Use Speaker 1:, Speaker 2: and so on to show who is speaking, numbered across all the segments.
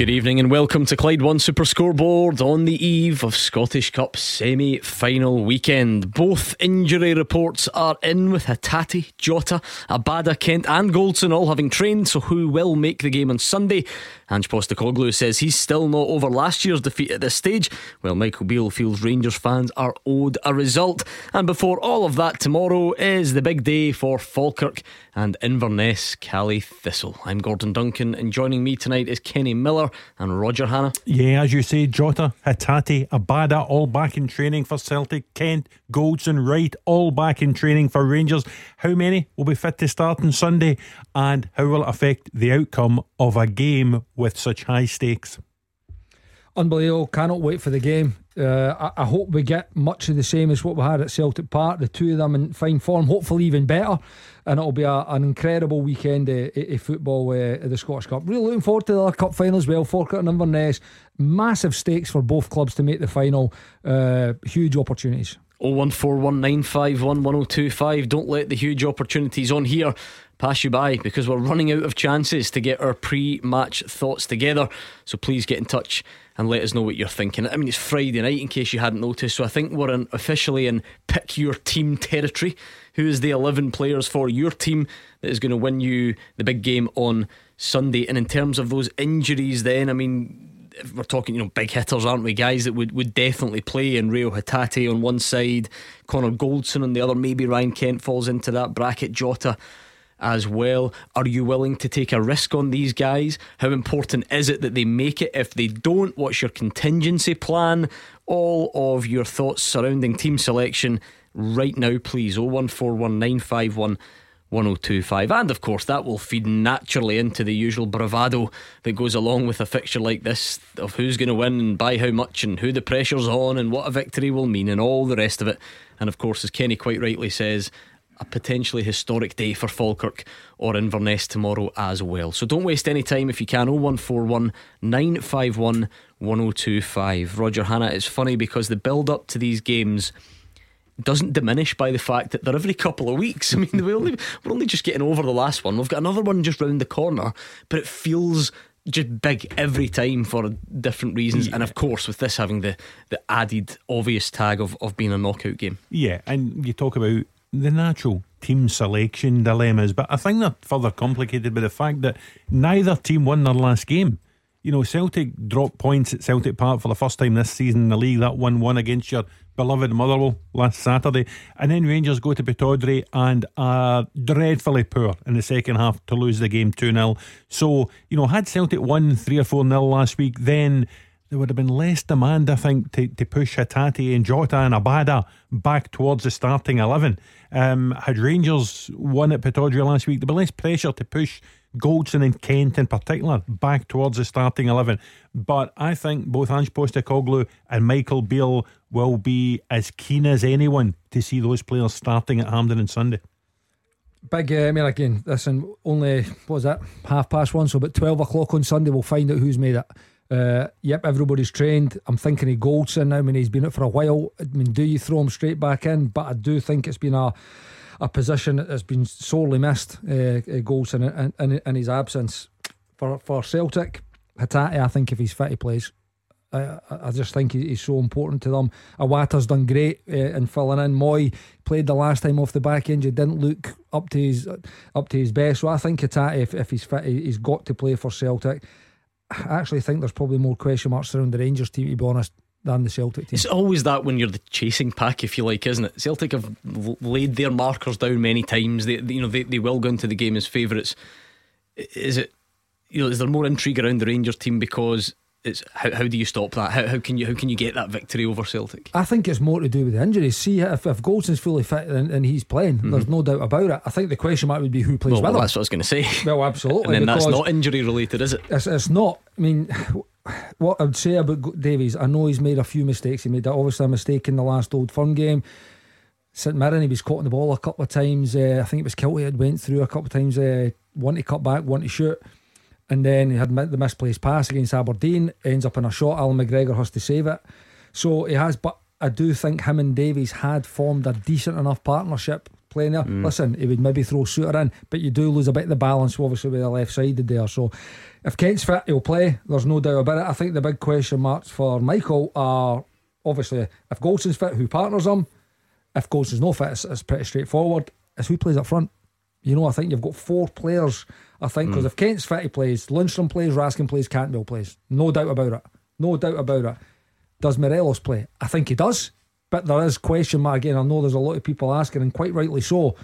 Speaker 1: Good evening and welcome to Clyde One Super Scoreboard on the eve of Scottish Cup semi final weekend. Both injury reports are in with Hatate, Jota, Abada, Kent, and Goldson all having trained, so who will make the game on Sunday? Ange Postecoglou says he's still not over last year's defeat at this stage, while Michael Beale feels Rangers fans are owed a result. And before all of that, tomorrow is the big day for Falkirk and Inverness Caley Thistle. I'm Gordon Duncan, and joining me tonight is Kenny Miller and Roger Hannah.
Speaker 2: Yeah, as you say, Jota, Hatate, Abada, all back in training for Celtic, Kent, Goldson, Wright, all back in training for Rangers. How many will be fit to start on Sunday, and how will it affect the outcome of a game with such high stakes?
Speaker 3: Unbelievable. Cannot wait for the game. Uh, I, I, hope we get much of the same as what we had at Celtic Park. The two of them in fine form, hopefully even better. And it'll be a, an incredible weekend of, of football uh, the Scottish Cup. Really looking forward to the other cup final as well. Falkirk and Inverness. Massive stakes for both clubs to make the final. Uh, huge opportunities.
Speaker 1: 01419511025. Don't let the huge opportunities on here pass you by because we're running out of chances to get our pre match thoughts together. So please get in touch and let us know what you're thinking. I mean, it's Friday night in case you hadn't noticed. So I think we're in, officially in pick your team territory. Who is the 11 players for your team that is going to win you the big game on Sunday? And in terms of those injuries, then, I mean, we're talking, you know, big hitters, aren't we? Guys that would, would definitely play. And Reo Hatate on one side, Connor Goldson on the other. Maybe Ryan Kent falls into that bracket. Jota as well. Are you willing to take a risk on these guys? How important is it that they make it? If they don't, what's your contingency plan? All of your thoughts surrounding team selection right now, please. 0141951 1025. And of course, that will feed naturally into the usual bravado that goes along with a fixture like this of who's going to win and by how much and who the pressure's on and what a victory will mean and all the rest of it. And of course, as Kenny quite rightly says, a potentially historic day for Falkirk or Inverness tomorrow as well. So don't waste any time if you can. 0141 951 1025. Roger Hannah, it's funny because the build up to these games doesn't diminish by the fact that they're every couple of weeks. I mean, we only, we're only just getting over the last one. We've got another one just round the corner, but it feels just big every time for different reasons. Yeah. And of course, with this having the, the added obvious tag of, of being a knockout game.
Speaker 2: Yeah, and you talk about the natural team selection dilemmas, but I think they're further complicated by the fact that neither team won their last game. You know, Celtic dropped points at Celtic Park for the first time this season in the league. That 1 1 against your beloved Motherwell last Saturday. And then Rangers go to Pittodrie and are dreadfully poor in the second half to lose the game 2 0. So, you know, had Celtic won 3 or 4 0 last week, then there would have been less demand, I think, to, to push Hatate and Jota and Abada back towards the starting 11. Um, had Rangers won at Pittodrie last week, there'd be less pressure to push Goldson and Kent in particular back towards the starting 11. But I think both Ange Postecoglou and Michael Beale will be as keen as anyone to see those players starting at Hampden on Sunday.
Speaker 3: Big, uh, mean, again, listen, only, what was that, half past one, so about 12 o'clock on Sunday, we'll find out who's made it. Uh, yep, everybody's trained. I'm thinking of Goldson now. I mean, he's been out for a while. I mean, do you throw him straight back in? But I do think it's been a a position that has been sorely missed. Uh, uh Goldson in, in, his absence for for Celtic. Hatate, I think if he's fit, he plays. I, I just think he's so important to them. Iwata's done great uh, in filling in. Mooy played the last time off the back end. He didn't look up to his up to his best. So I think Hatate, if, if he's fit, he's got to play for Celtic. I actually think there's probably more question marks around the Rangers team, to be honest, than the Celtic team.
Speaker 1: It's always that when you're the chasing pack, if you like, isn't it? Celtic have laid their markers down many times. They, you know, they, they will go into the game as favourites. Is it? You know, is there more intrigue around the Rangers team because it's how, how do you stop that? How, how can you how can you get that victory over Celtic?
Speaker 3: I think it's more to do with the injuries. See if, if Goldson's fully fit and, and he's playing, mm-hmm. there's no doubt about it. I think the question mark would be who plays
Speaker 1: well,
Speaker 3: with
Speaker 1: well,
Speaker 3: him.
Speaker 1: That's what I was going to say.
Speaker 3: Well, absolutely.
Speaker 1: and then that's not injury related, is it?
Speaker 3: It's, it's not. I mean, what I would say about Davies, I know he's made a few mistakes. He made obviously a mistake in the last Old Firm game. St Mirren, he was caught in the ball a couple of times. Uh, I think it was Kiltie had went through a couple of times. Uh, one to cut back, one to shoot and then he had the misplaced pass against Aberdeen, ends up in a shot. Allan McGregor has to save it. So he has, but I do think him and Davies had formed a decent enough partnership playing there. Mm. Listen, he would maybe throw Souttar in, but you do lose a bit of the balance, obviously, with the left sided there. So if Kent's fit, he'll play. There's no doubt about it. I think the big question marks for Michael are obviously if Goldson's fit, who partners him? If Goldson's not fit, it's, it's pretty straightforward. It's who plays up front. You know, I think you've got four players. I think because mm. if Kent's fit, he plays. Lundstram plays. Raskin plays. Cantwell plays. No doubt about it. No doubt about it. Does Morelos play? I think he does. But there is question mark again. I know there's a lot of people asking, and quite rightly so.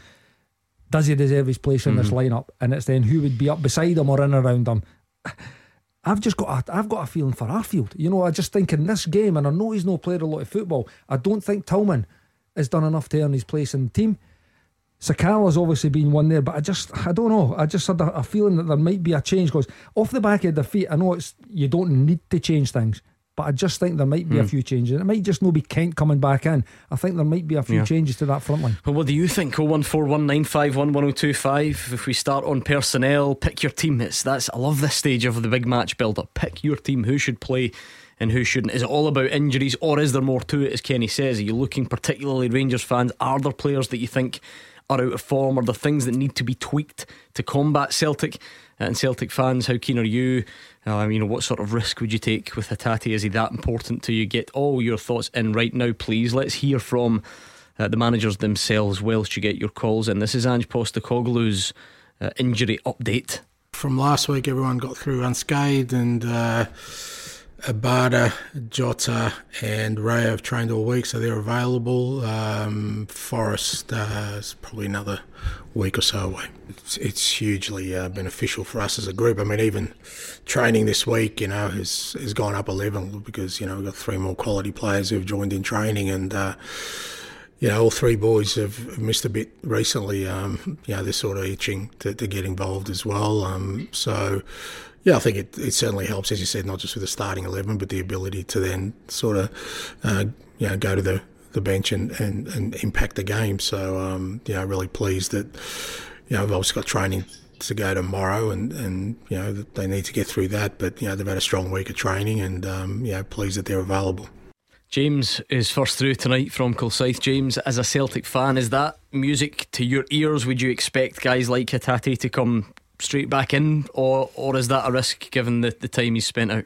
Speaker 3: Does he deserve his place in mm-hmm. this lineup? And it's then who would be up beside him or in around him. I've just got a, I've got a feeling for Arfield. You know, I just think in this game, and I know he's not played a lot of football. I don't think Tillman has done enough to earn his place in the team. Sakala's obviously been one there, but I just I don't know. I just had a, a feeling that there might be a change because off the back of the defeat, I know it's you don't need to change things, but I just think there might be mm. a hmm. few changes. It might just not be Kent coming back in. I think there might be a few yeah. changes to that front line.
Speaker 1: Well, what do you think? 01419511025. If we start on personnel, pick your team. It's that's I love this stage of the big match build up. Pick your team. Who should play? and who shouldn't? Is it all about injuries or is there more to it, as Kenny says? Are you looking particularly Rangers fans? Are there players that you think are out of form? Are the things that need to be tweaked to combat Celtic? And Celtic fans, how keen are you? Um, you know, what sort of risk would you take with Hatate? Is he that important to you? Get all your thoughts in right now, please. Let's hear from uh, the managers themselves whilst you get your calls in. This is Ange Postecoglou's uh, injury update.
Speaker 4: From last week, everyone got through unscathed, and uh, Abada, Jota, and Ray have trained all week, so they're available. Um, Forrest uh, is probably another week or so away. It's, it's hugely uh, beneficial for us as a group. I mean, even training this week, you know, has has gone up a level because you know we've got three more quality players who've joined in training, and uh, you know all three boys have missed a bit recently. Um, you know, they're sort of itching to, to get involved as well. Um, so yeah, I think it, it certainly helps, as you said, not just with the starting 11, but the ability to then sort of, uh, you know, go to the, the bench and, and, and impact the game. So, um, you know, really pleased that, you know, I've obviously got training to go tomorrow and, and, you know, they need to get through that. But, you know, they've had a strong week of training and, um, you know, pleased that they're available.
Speaker 1: James is first through tonight from Kilsyth. James, as a Celtic fan, is that music to your ears? Would you expect guys like Hatate to come straight back in, or or is that a risk given the, the time he's spent out?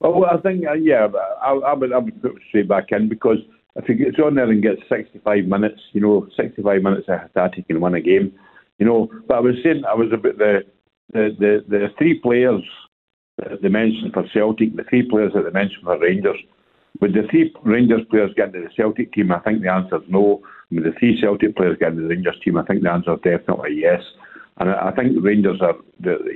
Speaker 5: Well, I think uh, yeah, I, I, would I would put him straight back in because if he gets on there and gets 65 minutes, you know, 65 minutes of Hatate can win a game, you know. But I was saying I was about the the the, the three players that they mentioned for Celtic, the three players that they mentioned for Rangers. Would the three Rangers players get into the Celtic team? I think the answer is no. With the three Celtic players get into the Rangers team, I think the answer is definitely yes. And I think the Rangers are,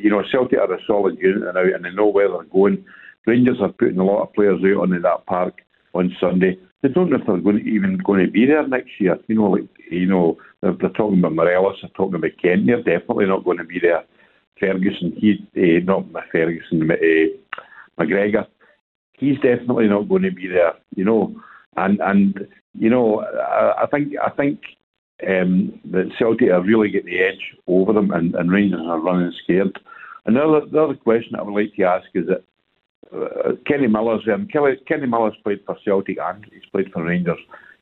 Speaker 5: you know, Celtic are a solid unit now, and they know where they're going. Rangers are putting a lot of players out on that park on Sunday. They don't know if they're going to, even going to be there next year. You know, like you know, they're, they're talking about Morelos, they're talking about Kent. They're definitely not going to be there. Ferguson, he, uh, not Ferguson, uh, McGregor, he's definitely not going to be there. You know, and and you know, I, I think I think um, that Celtic are really getting the edge over them, and, and Rangers are running scared. Another the other question I would like to ask is that uh, Kenny Miller's um, Kelly, Kenny Miller's played for Celtic and he's played for Rangers,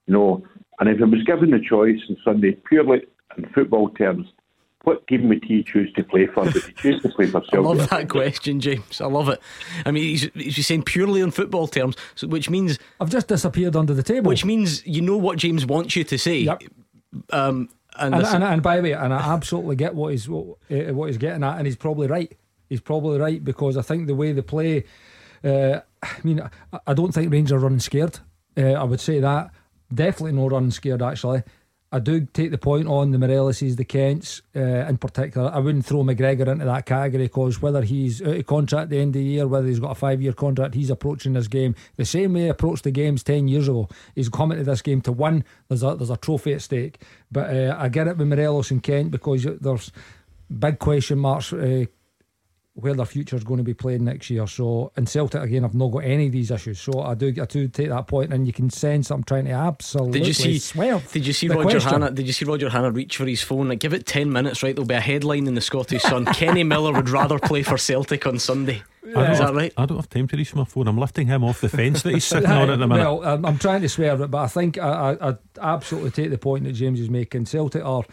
Speaker 5: you know. And if he was given the choice on Sunday, purely in football terms, what team would he choose to play for? Would he choose to play for Celtic? I
Speaker 1: love that question, James. I love it. I mean, he's, he's saying purely on football terms, so, which means
Speaker 3: I've just disappeared under the table.
Speaker 1: Which means you know what James wants you to say.
Speaker 3: Yep. Um, and, and, and, and, by the way, and I absolutely get what he's what, uh, what, he's getting at, and he's probably right. He's probably right because I think the way they play, uh, I mean, I, I, don't think Rangers are running scared. Uh, I would say that definitely not running scared actually. I do take the point on the Moreleses, the Kents uh, in particular. I wouldn't throw McGregor into that category because whether he's out of contract at the end of the year, whether he's got a five year contract, he's approaching this game the same way he approached the games 10 years ago. He's coming to this game to win. There's a, there's a trophy at stake. But uh, I get it with Morelos and Kent because there's big question marks. Uh, where their future is going to be played next year. So, in Celtic again, I've not got any of these issues. So, I do, I do take that point, and you can sense I'm trying to absolutely.
Speaker 1: Did you see?
Speaker 3: swerve
Speaker 1: Did you see Roger
Speaker 3: question.
Speaker 1: Hannah? Did you see Roger Hannah reach for his phone? Like, give it ten minutes, right? There'll be a headline in the Scottish Sun. Kenny Miller would rather play for Celtic on Sunday.
Speaker 2: I don't
Speaker 1: Is
Speaker 2: have,
Speaker 1: that right?
Speaker 2: I don't have time to reach my phone. I'm lifting him off the fence that he's sitting on at the minute.
Speaker 3: Well, I'm, I'm trying to swear it, but I think I, I, I absolutely take the point that James is making. Celtic are,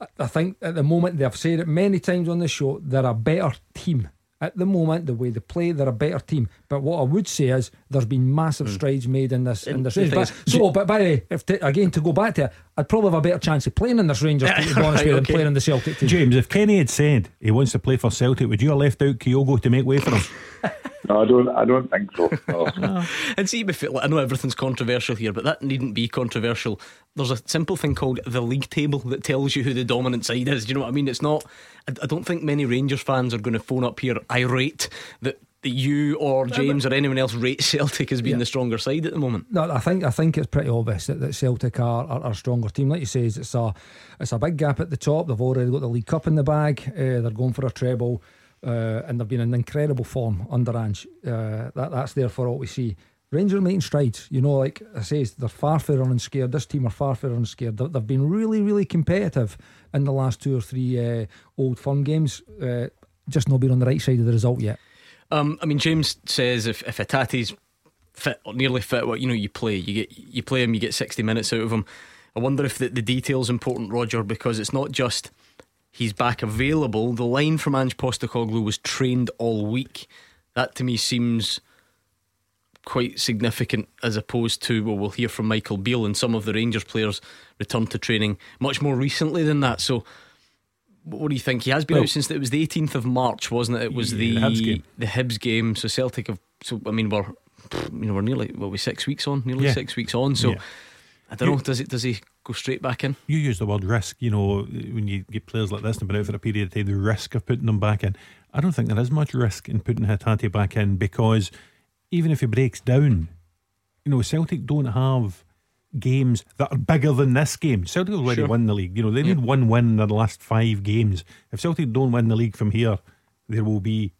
Speaker 3: I- I think at the moment, they've said it many times on the show, they're a better team. At the moment, the way they play, they're a better team. But what I would say is there's been massive strides made in this in
Speaker 1: And
Speaker 3: this
Speaker 1: the
Speaker 3: But,
Speaker 1: is-
Speaker 3: so, but by the way, if to, again to go back to it, I'd probably have a better chance of playing in this Rangers team, to be honest
Speaker 1: Right,
Speaker 3: with you, than playing in the Celtic team.
Speaker 2: James, if Kenny had said he wants to play for Celtic, would you have left out Kyogo to make way for him?
Speaker 5: No, I don't. I don't think so. No.
Speaker 1: And see, if it, like, I know everything's controversial here, but that needn't be controversial. There's a simple thing called the league table that tells you who the dominant side is. Do you know what I mean? It's not. I, I don't think many Rangers fans are going to phone up here irate that, that you or James or anyone else rate Celtic as being
Speaker 3: Yeah.
Speaker 1: the stronger side at the moment.
Speaker 3: No, I think I think it's pretty obvious that, that Celtic are, are, are a stronger team. Like you say, it's a it's a big gap at the top. They've already got the League Cup in the bag. Uh, they're going for a treble, uh, and they've been in incredible form under Ange. Uh, that that's there for all we see. Rangers are making strides. You know, like I say, they're far fairer and scared. This team are far fairer and scared. They- They've been really, really competitive in the last two or three uh, old firm games. Uh, just not been on the right side of the result yet.
Speaker 1: Um, I mean, James says if if Hatate's fit or nearly fit, what you know, you play, you get you play him, you get sixty minutes out of him. I wonder if the, the detail's important, Roger, because it's not just he's back available. The line from Ange Postecoglou was trained all week. That to me seems quite significant as opposed to well we'll hear from Michael Beale and some of the Rangers players returned to training much more recently than that so what do you think he has been
Speaker 2: Well-
Speaker 1: out since it was the 18th of March wasn't it it was the
Speaker 2: the Hibs game.
Speaker 1: the Hibs game so Celtic have so I mean we're you know we're nearly what we six weeks on nearly
Speaker 2: Yeah.
Speaker 1: six weeks on so
Speaker 2: Yeah.
Speaker 1: I don't know does it does he go straight back in
Speaker 2: You use the word risk, you know, when you get players like this and been out for a period of time, the risk of putting them back in. I don't think there is much risk in putting Hatate back in because even if he breaks down, you know, Celtic don't have games that are bigger than this game. Celtic have already
Speaker 1: Sure.
Speaker 2: won the league. You know, they need one win in their last five games. If Celtic don't win the league from here, there will be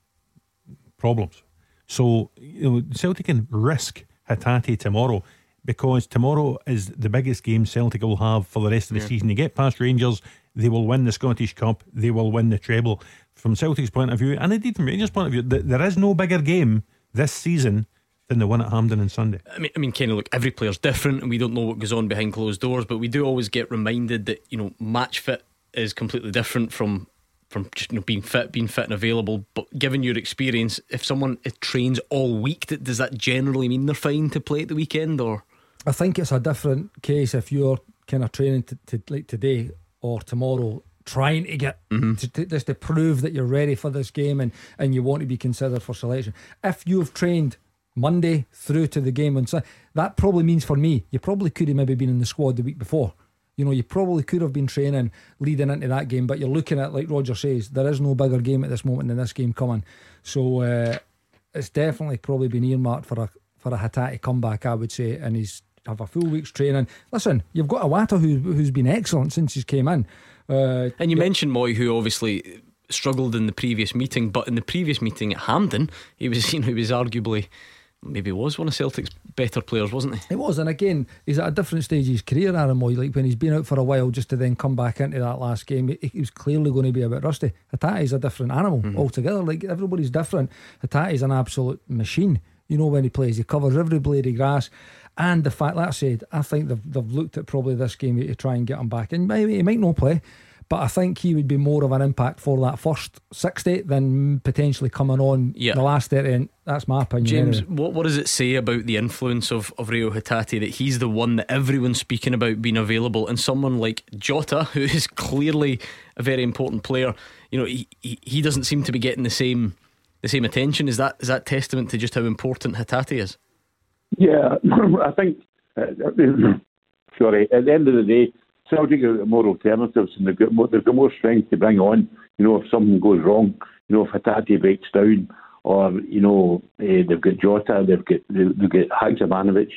Speaker 2: problems. So, you know, Celtic can risk Hatate tomorrow because tomorrow is the biggest game Celtic will have for the rest of the season. They get past Rangers, they will win the Scottish Cup, they will win the treble. From Celtic's point of view, and indeed from Rangers' point of view, th- there is no bigger game this season than the one at Hampden on Sunday.
Speaker 1: I mean, I mean, Kenny, look, every player's different, and we don't know what goes on behind closed doors. But we do always get reminded that you know, match fit is completely different from from just you know being fit, being fit and available. But given your experience, if someone uh, trains all week, does that generally mean they're fine to play at the weekend? Or
Speaker 3: I think it's a different case if you're kind of training to, to like today or tomorrow, trying to get to, to, just to prove that you're ready for this game and, and you want to be considered for selection. If you've trained Monday through to the game on Sunday, that probably means for me, you probably could have maybe been in the squad the week before. You know, you probably could have been training leading into that game, but you're looking at, like Roger says, there is no bigger game at this moment than this game coming. So uh, it's definitely probably been earmarked for a for a Hatate comeback, I would say, and he's have a full week's training. Listen, you've got Iwata who who's been excellent since he's came in. Uh,
Speaker 1: and you mentioned Mooy, who obviously struggled in the previous meeting, but in the previous meeting at Hampden, he was you know he was arguably maybe was one of Celtic's better players, wasn't he?
Speaker 3: It was, and again, he's at a different stage of his career, Aaron Mooy. Like when he's been out for a while, just to then come back into that last game, he, he was clearly going to be a bit rusty. Hatate's a different animal altogether. Like everybody's different. Hatate's an absolute machine. You know when he plays, he covers every blade of grass. And the fact that I said, I think they've, they've looked at probably this game to try and get him back. And maybe he might not play, but I think he would be more of an impact for that first 60 than potentially coming on
Speaker 1: Yeah.
Speaker 3: the last 30. And that's my opinion.
Speaker 1: James,
Speaker 3: anyway.
Speaker 1: what, what does it say about the influence of, of Reo Hatate that he's the one that everyone's speaking about being available and someone like Jota, who is clearly a very important player, you know, he, he, he doesn't seem to be getting the same the same attention. Is that is that testament to just how important Hatate is?
Speaker 5: Yeah, I think. Uh, sorry, at the end of the day, Celtic have more alternatives and they've got more, they've got more strength to bring on. You know, if something goes wrong, you know, if Hatate breaks down, or you know, uh, they've got Jota, they've got they've got Haksabanovic,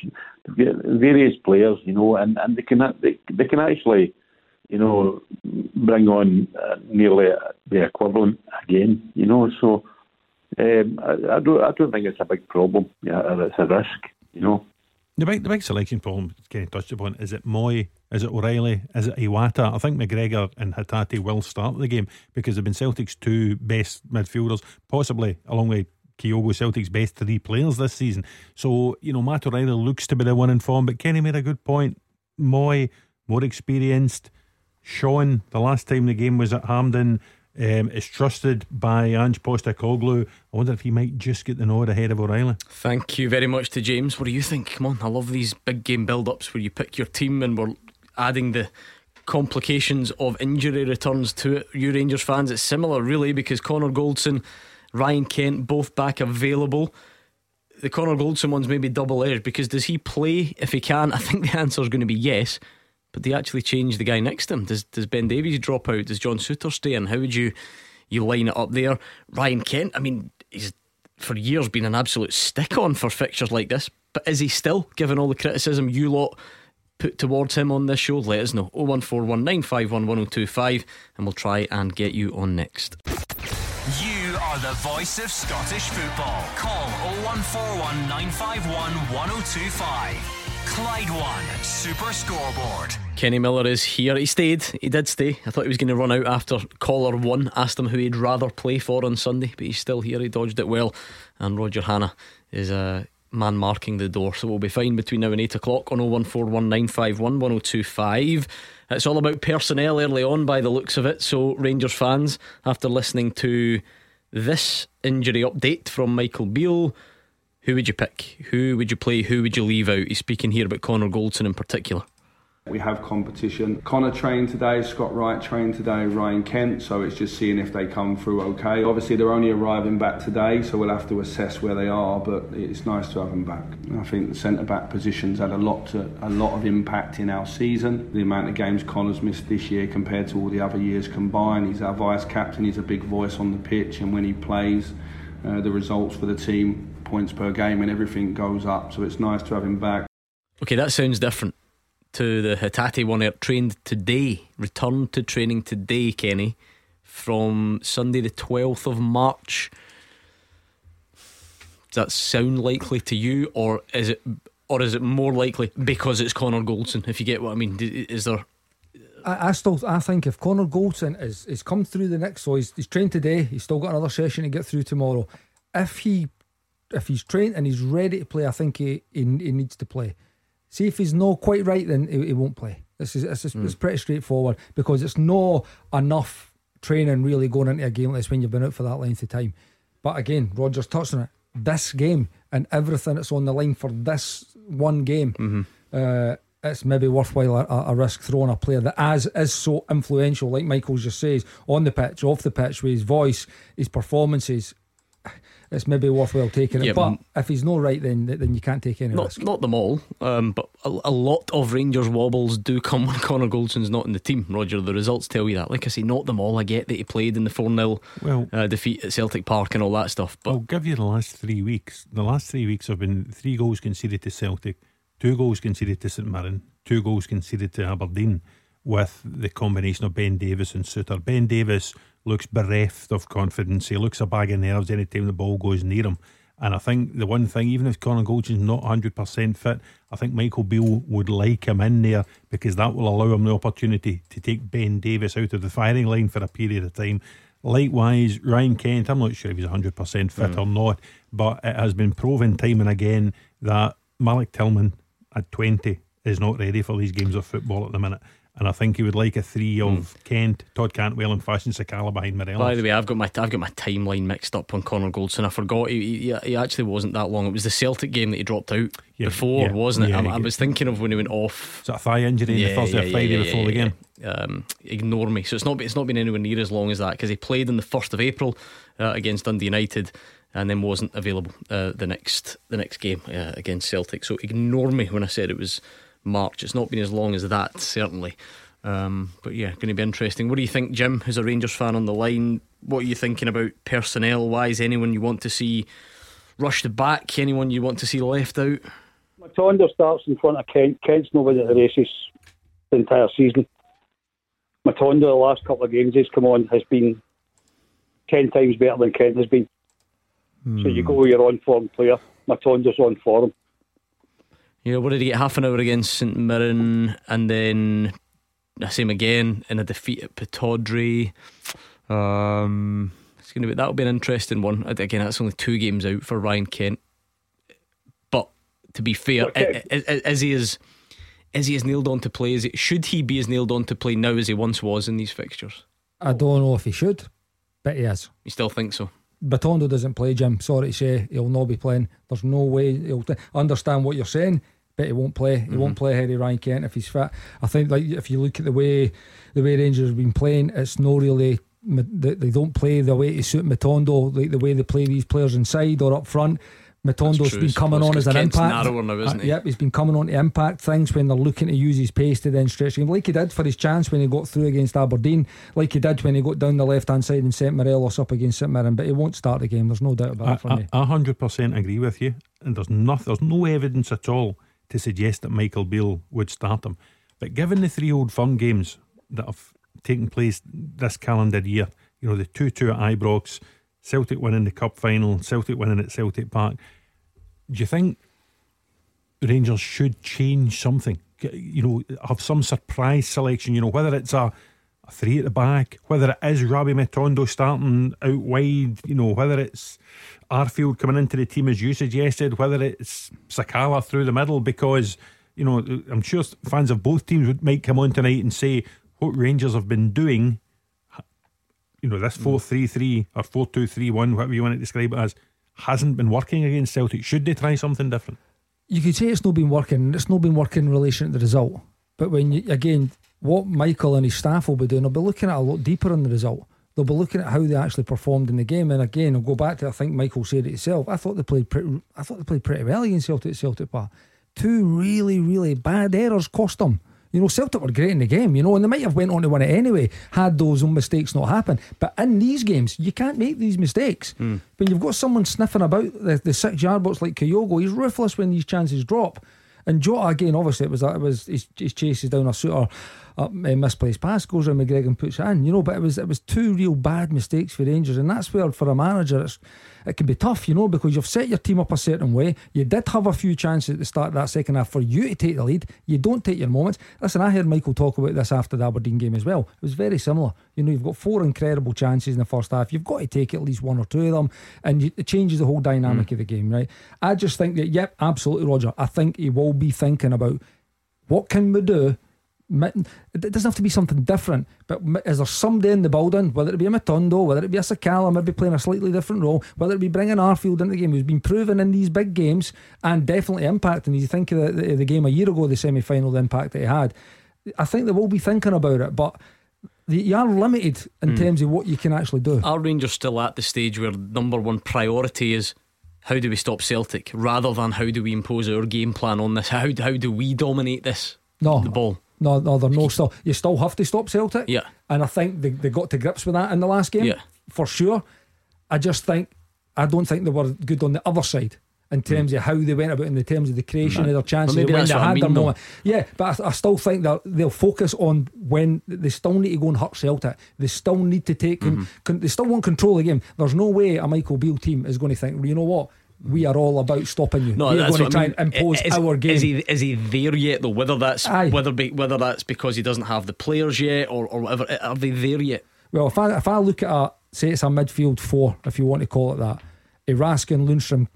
Speaker 5: they've got various players, you know, and, and they can they, they can actually, you know, bring on uh, nearly the equivalent again, you know. So Um, I, I, don't. I don't think it's a big problem. Yeah, it's a risk. You know.
Speaker 2: The big, the big selection problem, Kenny touched upon, is it Mooy, is it O'Riley, is it Iwata? I think McGregor and Hatate will start the game because they've been Celtic's two best midfielders, possibly along with Kyogo, Celtic's best three players this season. So, you know, Matt O'Riley looks to be the one in form, but Kenny made a good point. Mooy, more experienced. Sean, the last time the game was at Hampden, um, is trusted by Ange Postecoglou. I wonder if he might just get the nod ahead of O'Riley.
Speaker 1: Thank you very much to James. What do you think? Come on, I love these big game build ups where you pick your team and we're adding the complications of injury returns to it. You Rangers fans, it's similar really because Connor Goldson, Ryan Kent, both back available. The Connor Goldson one's maybe double edged because does he play if he can? I think the answer is going to be yes. But they actually change the guy next to him. Does does Ben Davies drop out? Does John Souttar stay in? How would you you line it up there? Ryan Kent, I mean, he's for years been an absolute stick on for fixtures like this. But is he still, given all the criticism you lot put towards him on this show? Let us know. 01419511025 and we'll try and get you on next.
Speaker 6: You are the voice of Scottish football. Call 0141 951 1025. Clyde One Super Scoreboard.
Speaker 1: Kenny Miller is here. He stayed. He did stay. I thought he was going to run out after caller one asked him who he'd rather play for on Sunday, but he's still here. He dodged it well. And Roger Hannah is a uh, man marking the door, so we'll be fine between now and 8 o'clock on 01419511025. It's all about personnel early on by the looks of it. So, Rangers fans, after listening to this injury update from Michael Beale, who would you pick? Who would you play? Who would you leave out? He's speaking here about Connor Goldson in particular.
Speaker 7: We have competition. Connor trained today, Scott Wright trained today, Ryan Kent, so it's just seeing if they come through okay. Obviously, they're only arriving back today, so we'll have to assess where they are, but it's nice to have them back. I think the centre back position's had a lot, to, a lot of impact in our season. The amount of games Connor's missed this year compared to all the other years combined. He's our vice captain, he's a big voice on the pitch, and when he plays, uh, the results for the team points per game and everything goes up. So it's nice to have him back.
Speaker 1: Okay, that sounds different to the Hatate one. Air trained today, returned to training today, Kenny, from Sunday the 12th of March. Does that sound likely to you, or is it, or is it more likely because it's Connor Goldson? If you get what I mean, is there?
Speaker 3: I, I still I think if Connor Goldson is is come through the next, so he's, he's trained today, he's still got another session to get through tomorrow. If he if he's trained and he's ready to play, I think he, he, he needs to play. See if he's not quite right, then he, he won't play. This is it's, mm. it's pretty straightforward because it's not enough training really going into a game like this when you've been out for that length of time. But again, Rogers touched on it. This game and everything that's on the line for this one game,
Speaker 1: mm-hmm.
Speaker 3: uh, it's maybe worthwhile a, a, risk throwing a player that as is so influential, like Michael just says, on the pitch, off the pitch, with his voice, his performances it's maybe worthwhile taking it. but if he's not right, then then you can't take any
Speaker 1: not,
Speaker 3: risk.
Speaker 1: Not them all, um, but a, a, lot of Rangers wobbles do come when Connor Goldson's not in the team. Roger, the results tell you that. Like I say, not them all. I get that he played in the four 0 well, uh, defeat at Celtic Park and all that stuff. But
Speaker 2: I'll give you the last three weeks. The last three weeks have been three goals conceded to Celtic, two goals conceded to St Mirren, two goals conceded to Aberdeen. With the combination of Ben Davies and Souttar. Ben Davies looks bereft of confidence. He looks a bag of nerves anytime the ball goes near him. And I think the one thing, even if Connor Goldson's not 100% fit, I think Michael Beale would like him in there because that will allow him the opportunity to take Ben Davies out of the firing line for a period of time. Likewise, Ryan Kent, I'm not sure if he's 100% fit mm. or not, but it has been proven time and again that Malik Tillman at 20 is not ready for these games of football at the minute and I think he would like a three of mm. Kent, Todd Cantwell, and Fashion Sakala behind Morelos.
Speaker 1: By the way, I've got my I've got my timeline mixed up on Connor Goldson. I forgot he, he, he actually wasn't that long. It was the Celtic game that he dropped out yeah, before, yeah, wasn't it? Yeah, I, I, was thinking of when he went off.
Speaker 2: Is that a thigh injury yeah, the Thursday or Friday before the game?
Speaker 1: Um, ignore me. So it's not it's not been anywhere near as long as that because he played on the first of April uh, against Dundee United and then wasn't available uh, the next the next game uh, against Celtic. So ignore me when I said it was March. It's not been as long as that certainly. Um, but yeah, going to be interesting. What do you think, Jim, who's a Rangers fan on the line? What are you thinking about personnel wise? Anyone you want to see rushed back? Anyone you want to see left out?
Speaker 8: Matondo starts in front of Kent. Kent's nobody at the races the entire season. Matondo, the last couple of games he's come on, has been 10 times better than Kent has been. So you go with your on form player. Matondo's on form.
Speaker 1: Yeah, what did he get? Half an hour against St Mirren, and then I see him again in a defeat at Pittodrie. Um, it's going to be that'll be an interesting one. Again, that's only two games out for Ryan Kent. But to be fair,
Speaker 8: Okay.
Speaker 1: i- i- is he as is he as nailed on to play? Is it should he be as nailed on to play now as he once was in these fixtures?
Speaker 3: I don't know if he should, but he is.
Speaker 1: You still think so?
Speaker 3: Matondo doesn't play, Jim. Sorry to say, he'll not be playing. There's no way he'll t- understand what you're saying, but he won't play. He won't mm-hmm. play Harry Ryan Kent if he's fit. I think like if you look at the way the way Rangers have been playing, it's no really they don't play the way to suit Matondo, like the way they play these players inside or up front. Matondo's
Speaker 1: true,
Speaker 3: been coming on as an
Speaker 1: Kent's
Speaker 3: impact.
Speaker 1: narrower now, isn't
Speaker 3: Uh,
Speaker 1: he?
Speaker 3: Yep, he's been coming on to impact things when they're looking to use his pace to then stretch him, like he did for his chance when he got through against Aberdeen, like he did when he got down the left hand side and sent Morelos up against St Mirren. But he won't start the game. There's no doubt about
Speaker 2: I,
Speaker 3: it for me.
Speaker 2: I, I 100% agree with you. And there's, nothing, there's no evidence at all to suggest that Michael Beale would start him. But given the three old firm games that have taken place this calendar year, you know, the 2 2 at Ibrox, Celtic winning the cup final, Celtic winning at Celtic Park, do you think Rangers should change something? You know, have some surprise selection, you know, whether it's a a three at the back, whether it is Rabbi Matondo starting out wide, you know, whether it's Arfield coming into the team as you suggested, whether it's Sakala through the middle, because, you know, I'm sure fans of both teams would, might come on tonight and say what Rangers have been doing, you know, this mm. 4 3 3 or 4 2 3 1, whatever you want to describe it as, hasn't been working against Celtic. Should they try something different?
Speaker 3: you could say it's not been working. It's not been working in relation to the result. But when you again, what Michael and his staff will be doing, they'll be looking at a lot deeper in the result. They'll be looking at how they actually performed in the game. And again, I'll go back to I think Michael said it himself. I thought they played pretty. I thought they played pretty well against Celtic. Celtic Park. Two really, really bad errors cost them. You know, Celtic were great in the game, you know, and they might have went on to win it anyway had those own mistakes not happened. But in these games, you can't make these mistakes. Hmm. When you've got someone sniffing about the, the six yard box like Kyogo, he's ruthless when these chances drop. And Jota again, obviously, it was that it was his, his chases down a uh, a misplaced pass goes around McGregor and puts it in. You know, but it was it was two real bad mistakes for Rangers, and that's where for a manager it's it can be tough, you know, because you've set your team up a certain way. You did have a few chances at the start of that second half for you to take the lead. You don't take your moments. Listen, I heard Michael talk about this after the Aberdeen game as well. It was very similar. You know, you've got four incredible chances in the first half. You've got to take at least one or two of them, and you, it changes the whole dynamic of the game, right? I just think that, yep, absolutely, Roger. I think he will be thinking about what can we do It doesn't have to be something different, but is there somebody in the building, whether it be a Matondo, whether it be a Sakala, maybe playing a slightly different role, whether it be bringing Arfield into the game, who's been proven in these big games and definitely impacting. As you think of the, the, the game a year ago, the semi final, the impact that he had. I think they will be thinking about it, but the- you are limited in hmm. terms of what you can actually do.
Speaker 1: Are Rangers still at the stage where number one priority is how do we stop Celtic rather than how do we impose our game plan on this? How, how do we dominate this?
Speaker 3: No.
Speaker 1: The ball.
Speaker 3: No, no, they're no still. You still have to stop Celtic.
Speaker 1: Yeah.
Speaker 3: And I think they, they got to grips with that in the last game.
Speaker 1: Yeah.
Speaker 3: For sure. I just think, I don't think they were good on the other side in terms of how they went about, in the terms of the creation of their chances,
Speaker 1: maybe
Speaker 3: when they
Speaker 1: I
Speaker 3: had their
Speaker 1: mean, though.
Speaker 3: Yeah, but I, I still think that they'll focus on when they still need to go and hurt Celtic. They still need to take,
Speaker 1: Mm-hmm.
Speaker 3: con- they still want control of the game. There's no way a Michael Beale team is going to think, well, you know what? We are all about stopping you.
Speaker 1: No,
Speaker 3: We're going to
Speaker 1: what I
Speaker 3: try
Speaker 1: mean.
Speaker 3: and impose
Speaker 1: is,
Speaker 3: our game.
Speaker 1: Is he is he there yet though? Whether that's
Speaker 3: Aye.
Speaker 1: whether be, whether that's because he doesn't have the players yet or, or whatever. Eh, are they there yet?
Speaker 3: Well, if I if I look at a say it's a midfield four, if you want to call it that, eh, Eraskin, Lundstram,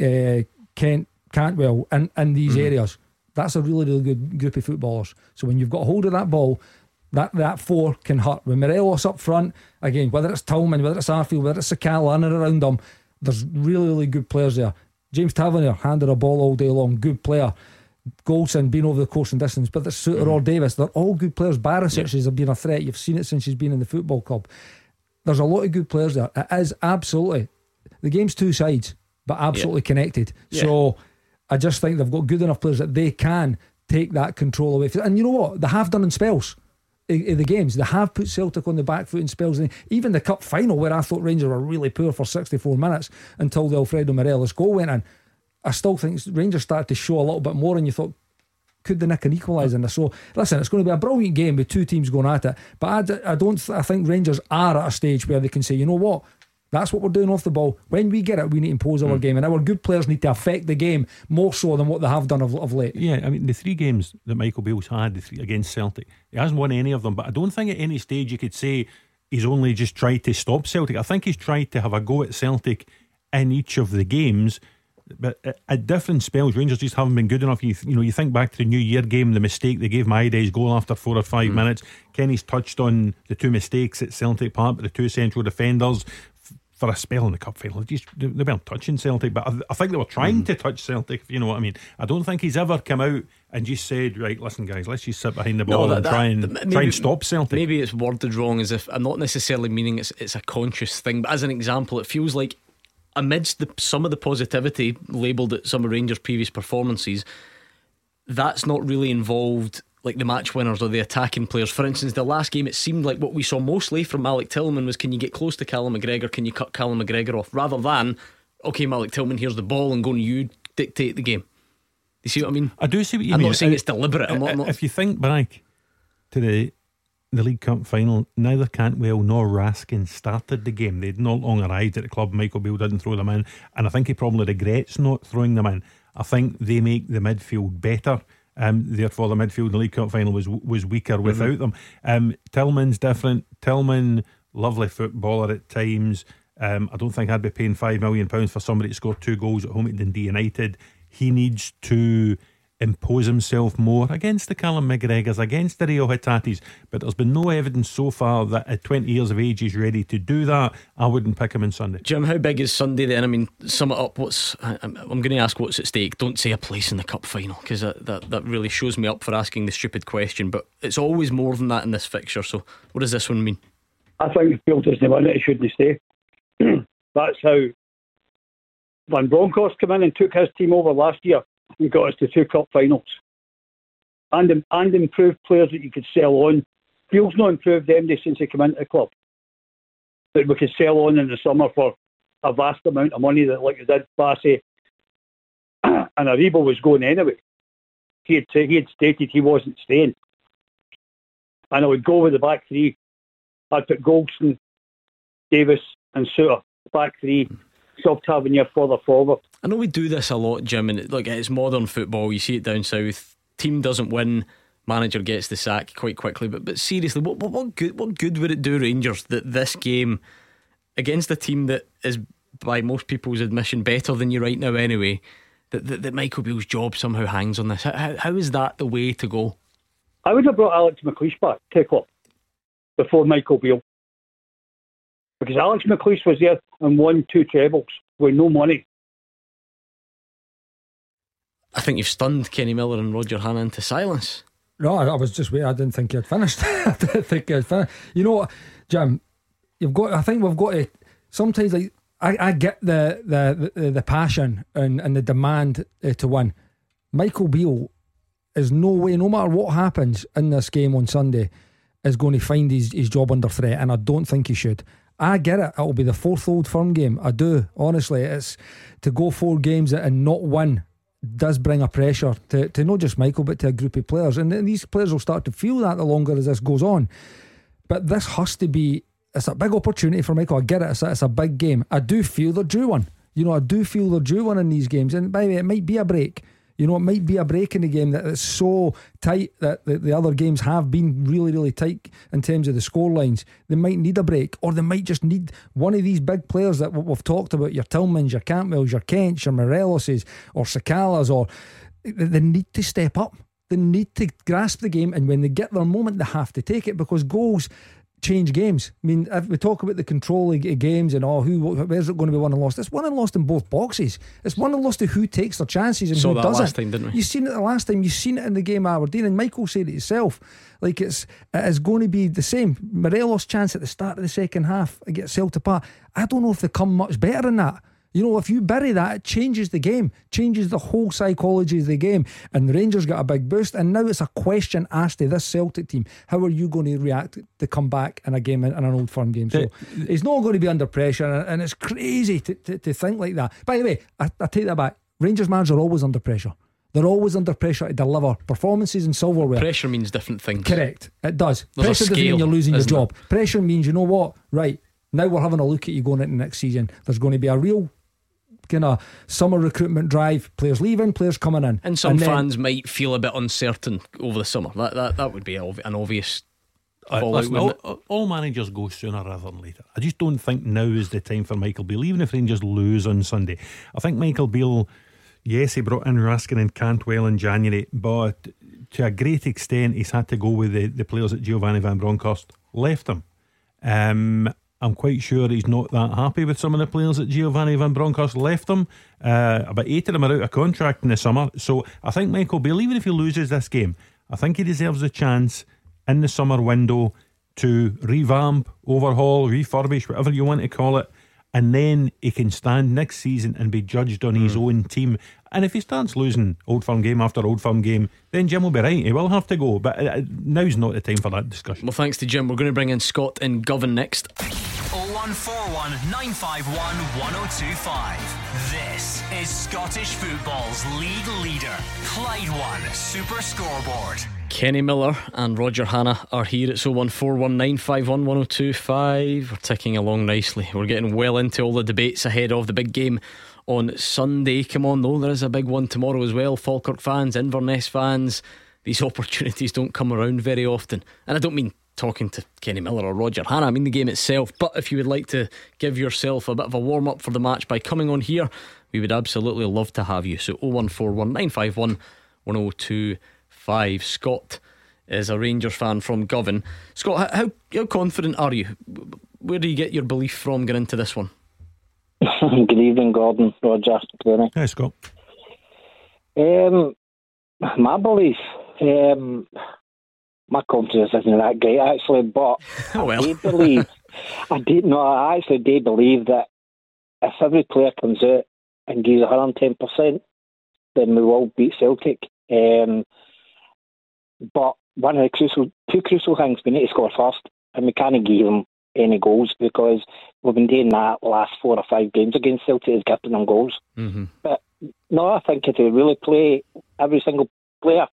Speaker 3: uh, eh, Kent, Cantwell, in, in these mm-hmm. areas, that's a really really good group of footballers. So when you've got hold of that ball, that that four can hurt. With Morelos up front, again, whether it's Tillman, whether it's Arfield, whether it's Sakala in and around them, there's really really good players there. James Tavernier handed a ball all day long, good player. Goldson being over the course and distance, but there's Souttar or mm. Davies, they're all good players. Barisic has been a threat. You've seen it since he's been in the football club. There's a lot of good players there. It is absolutely the game's two sides, but absolutely connected.
Speaker 1: Yeah.
Speaker 3: So I just think they've got good enough players that they can take that control away. And you know what? They have done in spells. The games, they have put Celtic on the back foot in spells. Even the cup final, where I thought Rangers were really poor for 64 minutes until the Alfredo Morelos goal went in. I still think Rangers started to show a little bit more, and you thought, could they nick an equaliser? So, listen, it's going to be a brilliant game with two teams going at it. But I, I don't. I think Rangers are at a stage where they can say, you know what, That's what we're doing off the ball. When we get it, we need to impose our hmm. game, and our good players need to affect the game more so than what they have done of, of late.
Speaker 2: Yeah, I mean, the three games that Michael Beale's had the three, against Celtic, he hasn't won any of them, but I don't think at any stage you could say he's only just tried to stop Celtic. I think he's tried to have a go at Celtic in each of the games. But at, at different spells, Rangers just haven't been good enough. You, you know, you think back to the New Year game, the mistake they gave Maeda's goal after four or five hmm. minutes. Kenny's touched on the two mistakes at Celtic Park, but the two central defenders for a spell in the cup final. Just, they, weren't touching Celtic, but I, I think they were trying mm. to touch Celtic. If you know what I mean. I don't think he's ever come out and just said, "Right, listen, guys, let's just sit behind the ball
Speaker 1: that-
Speaker 2: and try and
Speaker 1: th-
Speaker 2: try and stop Celtic."
Speaker 1: Maybe it's worded wrong, as if I'm not necessarily meaning it's it's a conscious thing, but as an example, it feels like amidst the, some of the positivity labelled at some of Rangers' previous performances, that's not really involved like the match winners or the attacking players. For instance, the last game, it seemed like what we saw mostly from Malik Tillman was can you get close to Callum McGregor? Can you cut Callum McGregor off? Rather than, okay, Malik Tillman, here's the ball and go and you dictate the game. You see what I mean?
Speaker 2: I do see what you mean.
Speaker 1: I'm not saying
Speaker 2: I-
Speaker 1: it's deliberate. I'm uh,
Speaker 2: not,
Speaker 1: I'm not-
Speaker 2: If you think back to the the League Cup final, neither Cantwell nor Raskin started the game. They'd not long arrived at the club. Michael Beale didn't throw them in, and I think he probably regrets not throwing them in. I think they make the midfield better. Um, therefore, the midfield in the League Cup final was was weaker without them. Um, Tillman's different. Tillman, lovely footballer at times. Um, I don't think I'd be paying five million pounds for somebody to score two goals at home at Dundee United. He needs to impose himself more against the Callum McGregors, against the Reo Hatates. But there's been no evidence so far that at 20 years of age he's ready to do that. I wouldn't pick him on Sunday.
Speaker 1: Jim, how big is Sunday then? I mean, sum it up. What's I- I'm, I'm going to ask what's at stake. Don't say a place in the cup final because that, that that really shows me up for asking the stupid question. But it's always more than that in this fixture. So what does this one mean?
Speaker 8: I think if Bill doesn't win it, he shouldn't stay. That's how Van Bronckhorst came in and took his team over last year and got us to two cup finals. And, and improved players that you could sell on. Bill's not improved them since he came into the club. That we could sell on in the summer for a vast amount of money that like we did Bassey and Aribo was going anyway. He had, he had stated he wasn't staying. And I would go with the back three. I'd put Goldson, Davies, and Souttar. Back three, sub Tavernier further forward.
Speaker 1: I know we do this a lot, Jim, and look, it's modern football. You see it down south. Team doesn't win, manager gets the sack quite quickly. But but seriously, what what, what good what good would it do Rangers that this game against a team that is by most people's admission better than you right now anyway? That that, that Michael Beale's job somehow hangs on this. How, how, how is that the way to go?
Speaker 8: I would have brought Alex McLeish back the club before Michael Beale. Because Alex McLeish was there and won two trebles with no money.
Speaker 1: I think you've stunned Kenny Miller and Roger Hannah into silence.
Speaker 3: No, I, I was just waiting. I didn't think you had finished. I didn't think you had finished. You know what, Jim? You've got. I think we've got to. Sometimes, like I, I get the the the, the passion and, and the demand uh, to win. Michael Beale is no way, no matter what happens in this game on Sunday, is going to find his, his job under threat, and I don't think he should. I get it. It'll be the fourth old firm game. I do. Honestly, it's to go four games and not win does bring a pressure to, to not just Michael but to a group of players. And these players will start to feel that the longer as this goes on. But this has to be it's a big opportunity for Michael. I get it. It's a, it's a big game. I do feel they're due one. You know I do feel they're due one in these games. And by the way it might be a break you know it might be a break in the game that it's so tight that the, the other games have been really really tight in terms of the score lines they might need a break or they might just need one of these big players that we- we've talked about your Tillmans your Campbells your Kents your Moreloses or Sakalas or they need to step up. They need to grasp the game, and when they get their moment, they have to take it because goals change games. I mean, if we talk about the control of games and all, who, where's it going to be won and lost? It's won and lost in both boxes. It's won and lost to who takes their chances and
Speaker 1: Saw
Speaker 3: who doesn't.
Speaker 1: last time?
Speaker 3: You've seen it the last time. You've seen it in the game Aberdeen, and Michael said it himself. Like it's it is going to be the same. Morelos' chance at the start of the second half against Celtic Park. I don't know if they come much better than that. You know, if you bury that, it changes the game, changes the whole psychology of the game. And the Rangers got a big boost. And now it's a question asked to this Celtic team how are you going to react to come back in a game, in an old firm game? So he's not going to be under pressure. And it's crazy to, to, to think like that. By the way, I, I take that back. Rangers managers are always under pressure. They're always under pressure to deliver performances and silverware.
Speaker 1: Pressure means different things.
Speaker 3: Correct. It does.
Speaker 1: There's
Speaker 3: Pressure doesn't mean you're losing your job. Pressure means you know what? Right. Now we're having a look at you going into next season. There's going to be a real kind of summer recruitment drive. Players leaving, players coming in,
Speaker 1: and some and fans might feel a bit uncertain over the summer. That that that would be an obvious. Uh, listen,
Speaker 2: all, all, managers go sooner rather than later. I just don't think now is the time for Michael Beale. Even if Rangers lose on Sunday, I think Michael Beale, yes, he brought in Raskin and Cantwell in January, but to a great extent, he's had to go with the, the players that Giovanni Van Bronckhorst left him. Um, I'm quite sure he's not that happy with some of the players that Giovanni Van Bronckhorst left him. Uh, about eight of them are out of contract in the summer. So I think Michael Beale, even if he loses this game, I think he deserves a chance in the summer window to revamp, overhaul, refurbish, whatever you want to call it. And then he can stand next season and be judged on mm. his own team. And if he starts losing Old Firm game after Old Firm game, then Jim will be right. He will have to go. But uh, now's not the time for that discussion.
Speaker 1: Well, thanks to Jim. We're going to bring in Scott and Govan next. 0141 951 1025. This is Scottish football's league leader, Clyde One Super Scoreboard. Kenny Miller and Roger Hannah are here. It's 01419511025. We're ticking along nicely. We're getting well into all the debates ahead of the big game on Sunday. Come on, though, there is a big one tomorrow as well. Falkirk fans, Inverness fans, these opportunities don't come around very often. And I don't mean talking to Kenny Miller or Roger Hannah. I mean the game itself. But if you would like to give yourself a bit of a warm up for the match by coming on here, we would absolutely love to have you. So 0141951 1025. Scott is a Rangers fan from Govan. Scott, how, how confident are you? Where do you get your belief from going into this one?
Speaker 9: Good evening, Gordon, Roger, Glennie.
Speaker 2: Hey, Scott.
Speaker 9: Um, my belief, um, my confidence isn't that great actually, but
Speaker 1: oh, well.
Speaker 9: I do believe, I did no, I actually do believe that if every player comes out and gives 110%, then we will beat Celtic. Um, but one of the crucial, two crucial things, we need to score first, and we can't give them any goals because we've been doing that last four or five games against Celtic is giving them goals.
Speaker 1: Mm-hmm.
Speaker 9: But no, I think if they really play, every single player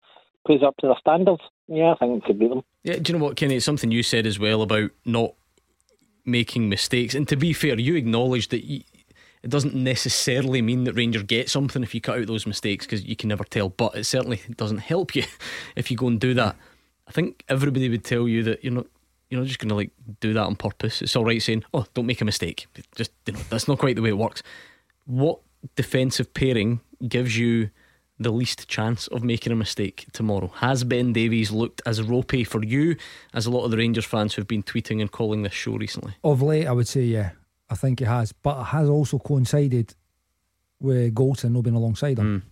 Speaker 9: plays up to their standards, yeah, I think we could beat them.
Speaker 1: Yeah, do you know what, Kenny? It's something you said as well about not making mistakes. And to be fair, you acknowledge that you, it doesn't necessarily mean that Rangers get something if you cut out those mistakes because you can never tell. But it certainly doesn't help you if you go and do that. I think everybody would tell you that you're not you're not just going to like do that on purpose. It's all right saying, "Oh, don't make a mistake." Just you know, that's not quite the way it works. What defensive pairing gives you the least chance of making a mistake tomorrow? Has Ben Davies looked as ropey for you as a lot of the Rangers fans who've been tweeting and calling this show recently?
Speaker 3: Of late, I would say yeah, I think it has, but it has also coincided with Goldson not being alongside him. Mm.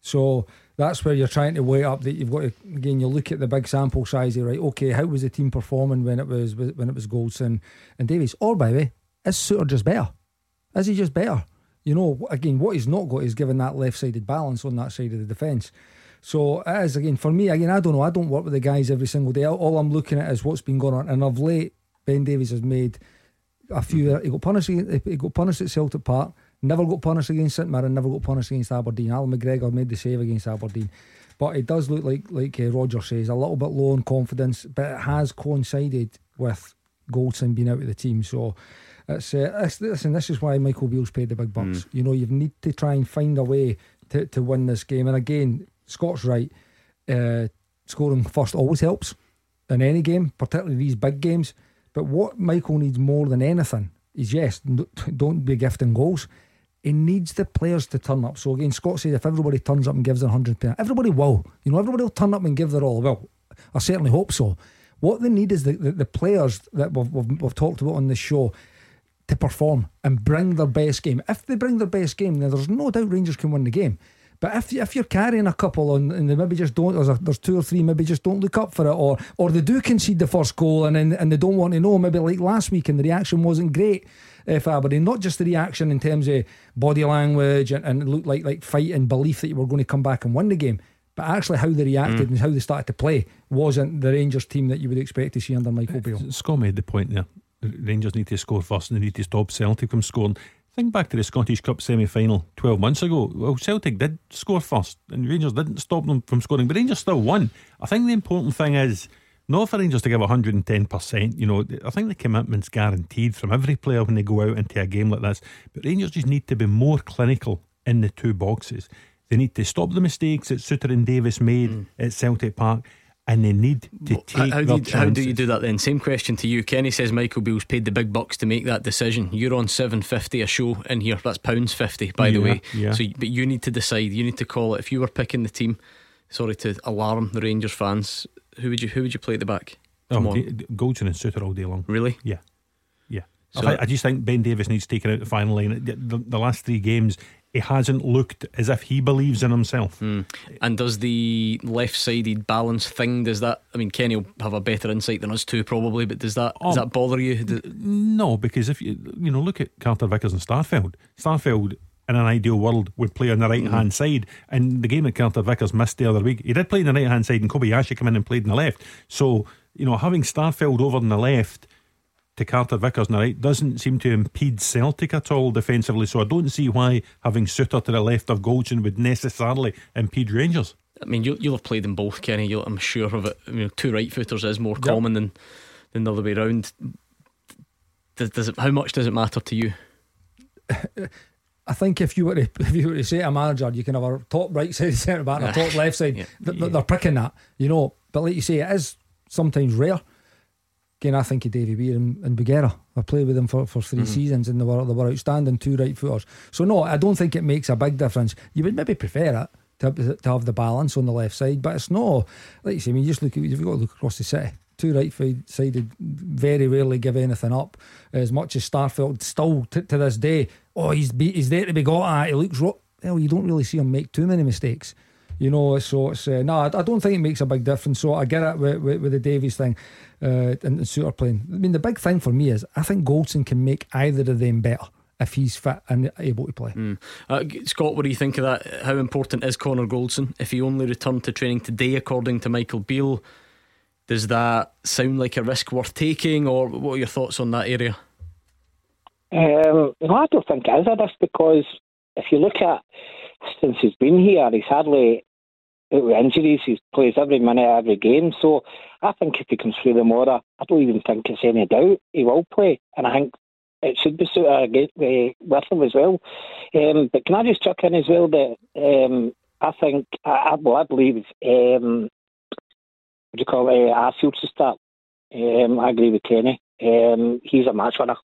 Speaker 3: So that's where you're trying to weigh up that you've got to again you look at the big sample size right okay how was the team performing when it was when it was Goldson and Davies or by the way is Souttar just better is he just better you know again what he's not got is given that left-sided balance on that side of the defence so it is again for me again I don't know I don't work with the guys every single day all I'm looking at is what's been going on and of late Ben Davies has made a few he got punished he got punished at Celtic Park Never got punished against St Mirren, never got punished against Aberdeen. Allan McGregor made the save against Aberdeen. But it does look like, like uh, Roger says, a little bit low on confidence, but it has coincided with Goldson being out of the team. So it's, uh, it's, listen, this is why Michael Beale's paid the big bucks. Mm. You know, you need to try and find a way to, to win this game. And again, Scott's right. Uh, scoring first always helps in any game, particularly these big games. But what Michael needs more than anything is yes, don't be gifting goals he needs the players to turn up. So again, Scott said if everybody turns up and gives their hundred percent, everybody will. You know, everybody will turn up and give their all. Well, I certainly hope so. What they need is the, the, the players that we've, we've, we've, talked about on this show to perform and bring their best game. If they bring their best game, then there's no doubt Rangers can win the game. But if if you're carrying a couple and, and they maybe just don't, there's, a, there's two or three maybe just don't look up for it, or or they do concede the first goal and and, and they don't want to know, maybe like last week and the reaction wasn't great uh, for Aberdeen. Not just the reaction in terms of body language and, and looked like like fight and belief that you were going to come back and win the game, but actually how they reacted mm. and how they started to play wasn't the Rangers team that you would expect to see under Michael Beale.
Speaker 2: Scott made the point there. Rangers need to score first and they need to stop Celtic from scoring. Think back to the Scottish Cup semi final 12 months ago. Well, Celtic did score first and Rangers didn't stop them from scoring, but Rangers still won. I think the important thing is Not for Rangers to give 110%. You know, I think the commitment's guaranteed from every player when they go out into a game like this. But Rangers just need to be more clinical in the two boxes. They need to stop the mistakes that Souttar and Davies made mm. at Celtic Park and they need to take
Speaker 1: how,
Speaker 2: do
Speaker 1: you, how do you do that then? Same question to you. Kenny says Michael Beale's paid the big bucks to make that decision. You're on seven fifty a show in here. That's pounds fifty, by
Speaker 2: yeah,
Speaker 1: the way.
Speaker 2: Yeah.
Speaker 1: So, but you need to decide. You need to call it. If you were picking the team, sorry to alarm the Rangers fans, who would you who would you play at the back?
Speaker 2: Come um, on, Goldson and Souttar all day long.
Speaker 1: Really?
Speaker 2: Yeah, yeah. So I, I, just think Ben Davies needs taken out the final line. The, the, the last three games, he hasn't looked as if he believes in himself.
Speaker 1: Mm. And does the left sided balance thing, does that, I mean, Kenny will have a better insight than us too, probably, but does that, um, does that bother you?
Speaker 2: No, because if you, you know, look at Carter Vickers and Starfelt, Starfelt in an ideal world, would play on the right hand mm. side. And the game that Carter Vickers missed the other week, he did play on the right hand side, and Kobayashi came in and played on the left. So, you know, having Starfelt over on the left to Carter Vickers now, right, doesn't seem to impede Celtic at all defensively. So I don't see why having Souttar to the left of Goldson would necessarily impede Rangers.
Speaker 1: I mean, you'll, you'll have played them both, Kenny. You'll, I'm sure of it. I mean, two right footers is more yep. common than, than the other way around. Does, does it, how much does it matter to you?
Speaker 3: I think if you were to if you were to say a manager, you can have a top right side centre back and a top left side. Yeah. They're, they're picking that, you know. But like you say, it is sometimes rare. Again, I think of Davy Weir and, and Bougherra. I played with them for, for 3 mm-hmm. seasons and they were, they were outstanding two right footers. So, no, I don't think it makes a big difference. You would maybe prefer it to, to have the balance on the left side, but it's no, like you say, I mean, you just look at, you've got to look across the city. Two right sided very rarely give anything up. As much as Starfelt still t- to this day, oh, he's, be, he's there to be got at. He looks, ro- well, you don't really see him make too many mistakes. You know, so it's uh, no, I, I don't think it makes a big difference. So I get it with, with, with the Davies thing uh, and the Souttar playing. I mean, the big thing for me is I think Goldson can make either of them better if he's fit and able to play.
Speaker 1: Mm. Uh, Scott, what do you think of that? How important is Connor Goldson? If he only returned to training today, according to Michael Beale, does that sound like a risk worth taking, or what are your thoughts on that area?
Speaker 9: Um, no, I don't think it is a risk because if you look at since he's been here, he's hardly with injuries. He plays every minute, every game. So I think if he comes through the Mora, I don't even think it's any doubt he will play. And I think it should be suited uh, with him as well. Um, but can I just chuck in as well that um, I think, I, well, I believe, um, what do you call it, uh, Arfield to start. Um, I agree with Kenny. Um, he's a match winner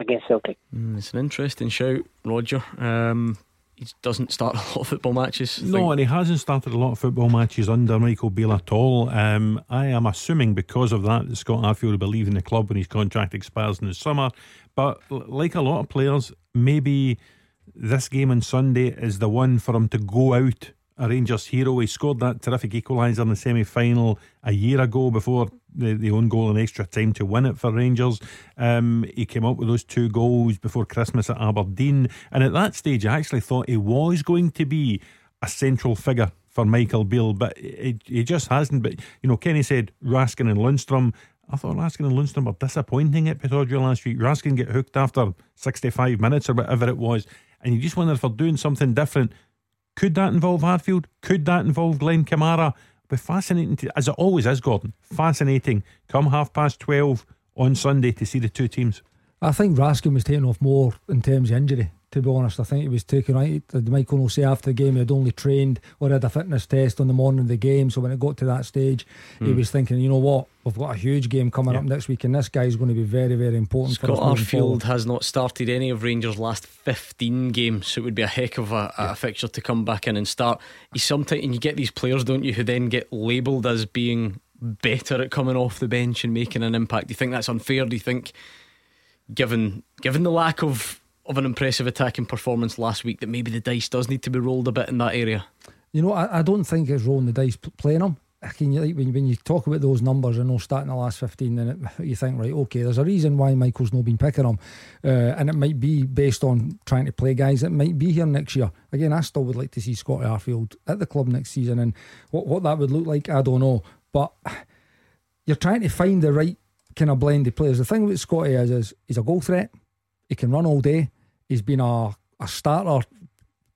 Speaker 9: against Celtic.
Speaker 1: Mm, it's an interesting shout, Roger. Um, he doesn't start a lot of football matches.
Speaker 2: No, and he hasn't started a lot of football matches under Michael Beale at all. Um, I am assuming because of that, that Scott Arfield will be leaving the club when his contract expires in the summer. But like a lot of players, maybe this game on Sunday is the one for him to go out a Rangers hero. He scored that terrific equaliser in the semi final a year ago before the, the own goal in extra time to win it for Rangers. Um, he came up with those two goals before Christmas at Aberdeen. And at that stage, I actually thought he was going to be a central figure for Michael Beale, but he just hasn't. But, you know, Kenny said Raskin and Lundstram. I thought Raskin and Lundstram were disappointing at Pittodrie last week. Raskin get hooked after 65 minutes or whatever it was. And you just wonder if they're doing something different could that involve Arfield? Could that involve Glenn Kamara? Be fascinating, to, as it always is, Gordon. Fascinating. Come half past 12 on Sunday to see the two teams.
Speaker 3: I think Raskin was taken off more in terms of injury to be honest. I think he was taken right. Michael will say after the game he had only trained or had a fitness test on the morning of the game. So when it got to that stage, mm. he hmm. was thinking, you know what, we've got a huge game coming yeah. up next week, and this guy's going to be very, very important.
Speaker 1: Scott Arfield has not started any of Rangers' last 15 games, so it would be a heck of a, yeah. a fixture to come back in and start. He's sometimes, and you get these players, don't you, who then get labelled as being better at coming off the bench and making an impact. Do you think that's unfair? Do you think, given given the lack of of an impressive attacking performance last week that maybe the dice does need to be rolled a bit in that area?
Speaker 3: You know, I, I don't think it's rolling the dice playing them. I can, like, when, when you talk about those numbers and those starting the last 15, then it, you think, right, okay, there's a reason why Michael's not been picking them. Uh, and it might be based on trying to play guys that might be here next year. Again, I still would like to see Scott Arfield at the club next season. And what, what that would look like, I don't know. But you're trying to find the right kind of blend of players. The thing with Scotty is, is he's a goal threat. He can run all day. He's been a, a starter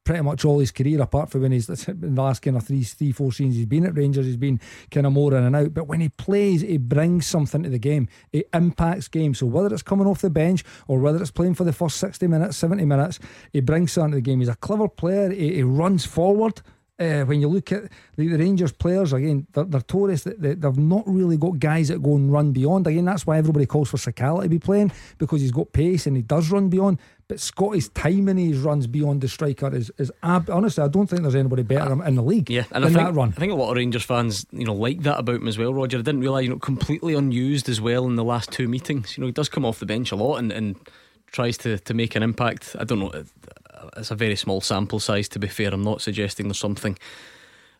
Speaker 3: pretty much all his career, apart from when he's in the last kind of three, three, four seasons he's been at Rangers, he's been kind of more in and out. But when he plays, he brings something to the game. He impacts games. So whether it's coming off the bench or whether it's playing for the first 60 minutes, 70 minutes, he brings something to the game. He's a clever player. He, he runs forward. Uh, when you look at the, the Rangers players again, they're, they're tourists. They, they've not really got guys that go and run beyond. Again, that's why everybody calls for Sakala to be playing because he's got pace and he does run beyond. But Scotty's timing his runs beyond the striker is is ab- honestly, I don't think there's anybody better in the league.
Speaker 1: Yeah, and
Speaker 3: I
Speaker 1: think,
Speaker 3: that run.
Speaker 1: I think a lot of Rangers fans, you know, like that about him as well. Roger, I didn't realise, you know, completely unused as well in the last two meetings. You know, he does come off the bench a lot and, and tries to to make an impact. I don't know. It's a very small sample size, to be fair. I'm not suggesting there's something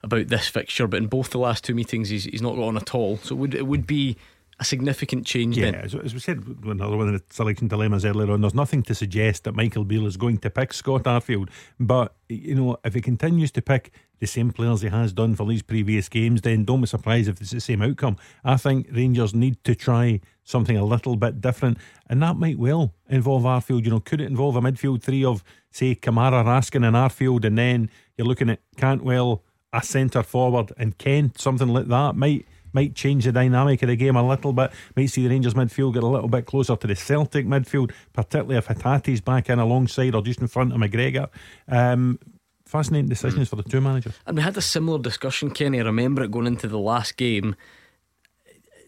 Speaker 1: about this fixture, but in both the last two meetings, he's, he's not got on at all. So it would, it would be a significant change
Speaker 2: yeah,
Speaker 1: then.
Speaker 2: As, as we said, another one of the selection dilemmas earlier on, there's nothing to suggest that Michael Beale is going to pick Scott Arfield. But, you know, if he continues to pick the same players he has done for these previous games, then don't be surprised if it's the same outcome. I think Rangers need to try something a little bit different, and that might well involve Arfield. You know, could it involve a midfield three of, say, Kamara, Raskin, and Arfield, and then you're looking at Cantwell, a centre forward, and Kent, something like that might might change the dynamic of the game a little bit. Might see the Rangers midfield get a little bit closer to the Celtic midfield, particularly if Hatate's back in alongside or just in front of McGregor. Um, fascinating decisions mm. for the two managers.
Speaker 1: And we had a similar discussion, Kenny. I remember it going into the last game.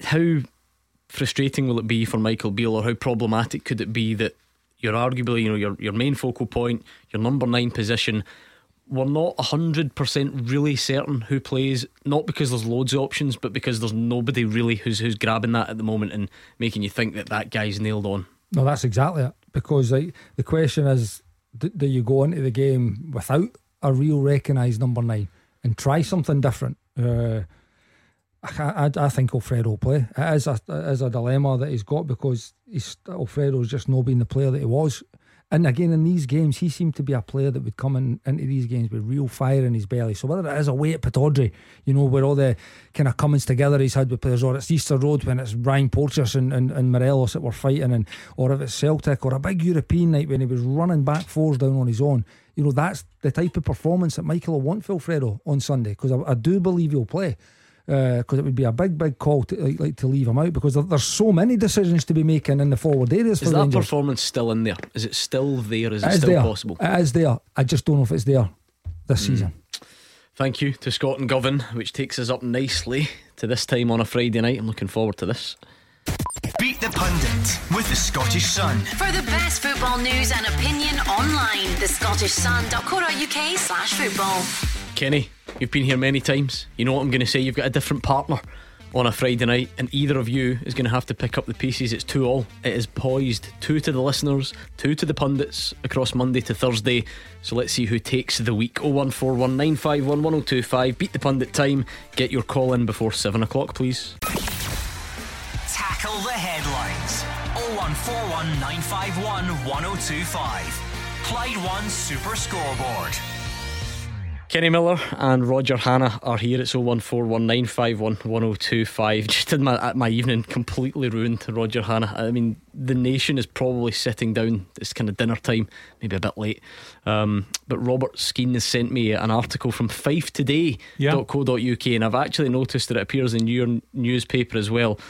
Speaker 1: How frustrating will it be for Michael Beale, or how problematic could it be that you're arguably, you know, your your main focal point, your number nine position we're not 100% really certain who plays, not because there's loads of options, but because there's nobody really who's who's grabbing that at the moment and making you think that that guy's nailed on.
Speaker 3: No, that's exactly it. Because like, the question is do, do you go into the game without a real recognised number nine and try something different? Uh, I, I, I, think Alfredo will play. It is a, it is a dilemma that he's got because he's, Alfredo's just not been the player that he was and again, in these games, he seemed to be a player that would come in, into these games with real fire in his belly. So whether it is away at Pittodrie, you know, where all the kind of comings together he's had with players, or it's Easter Road when it's Ryan Porteous and, and, and Morelos that were fighting, and or if it's Celtic or a big European night when he was running back fours down on his own, you know, that's the type of performance that Michael will want for Alfredo on Sunday because I, I do believe he'll play because uh, it would be a big, big call to like, like to leave him out because there, there's so many decisions to be making in the forward areas.
Speaker 1: Is
Speaker 3: that
Speaker 1: Rangers. performance still in there? Is it still there? Is it, it is
Speaker 3: still
Speaker 1: there. possible?
Speaker 3: It is there. I just don't know if it's there this mm. season.
Speaker 1: Thank you to Scott and Govan, which takes us up nicely to this time on a Friday night. I'm looking forward to this.
Speaker 6: Beat the Pundit with the Scottish Sun.
Speaker 10: For the best football news and opinion online, the scottishsun.co.uk slash football.
Speaker 1: Kenny, you've been here many times. You know what I'm going to say. You've got a different partner on a Friday night, and either of you is going to have to pick up the pieces. It's two all. It is poised. Two to the listeners, two to the pundits across Monday to Thursday. So let's see who takes the week. 01419511025. Beat the pundit time. Get your call in before 7 o'clock, please.
Speaker 6: Tackle the headlines. 01419511025. Clyde One Super Scoreboard.
Speaker 1: Kenny Miller and Roger Hannah are here. It's 01419511025. Just had my, my evening completely ruined, Roger Hannah. I mean, the nation is probably sitting down. It's kind of dinner time, maybe a bit late. Um, but Robert Skeen has sent me an article from fifetoday.co.uk, yeah. and I've actually noticed that it appears in your newspaper as well.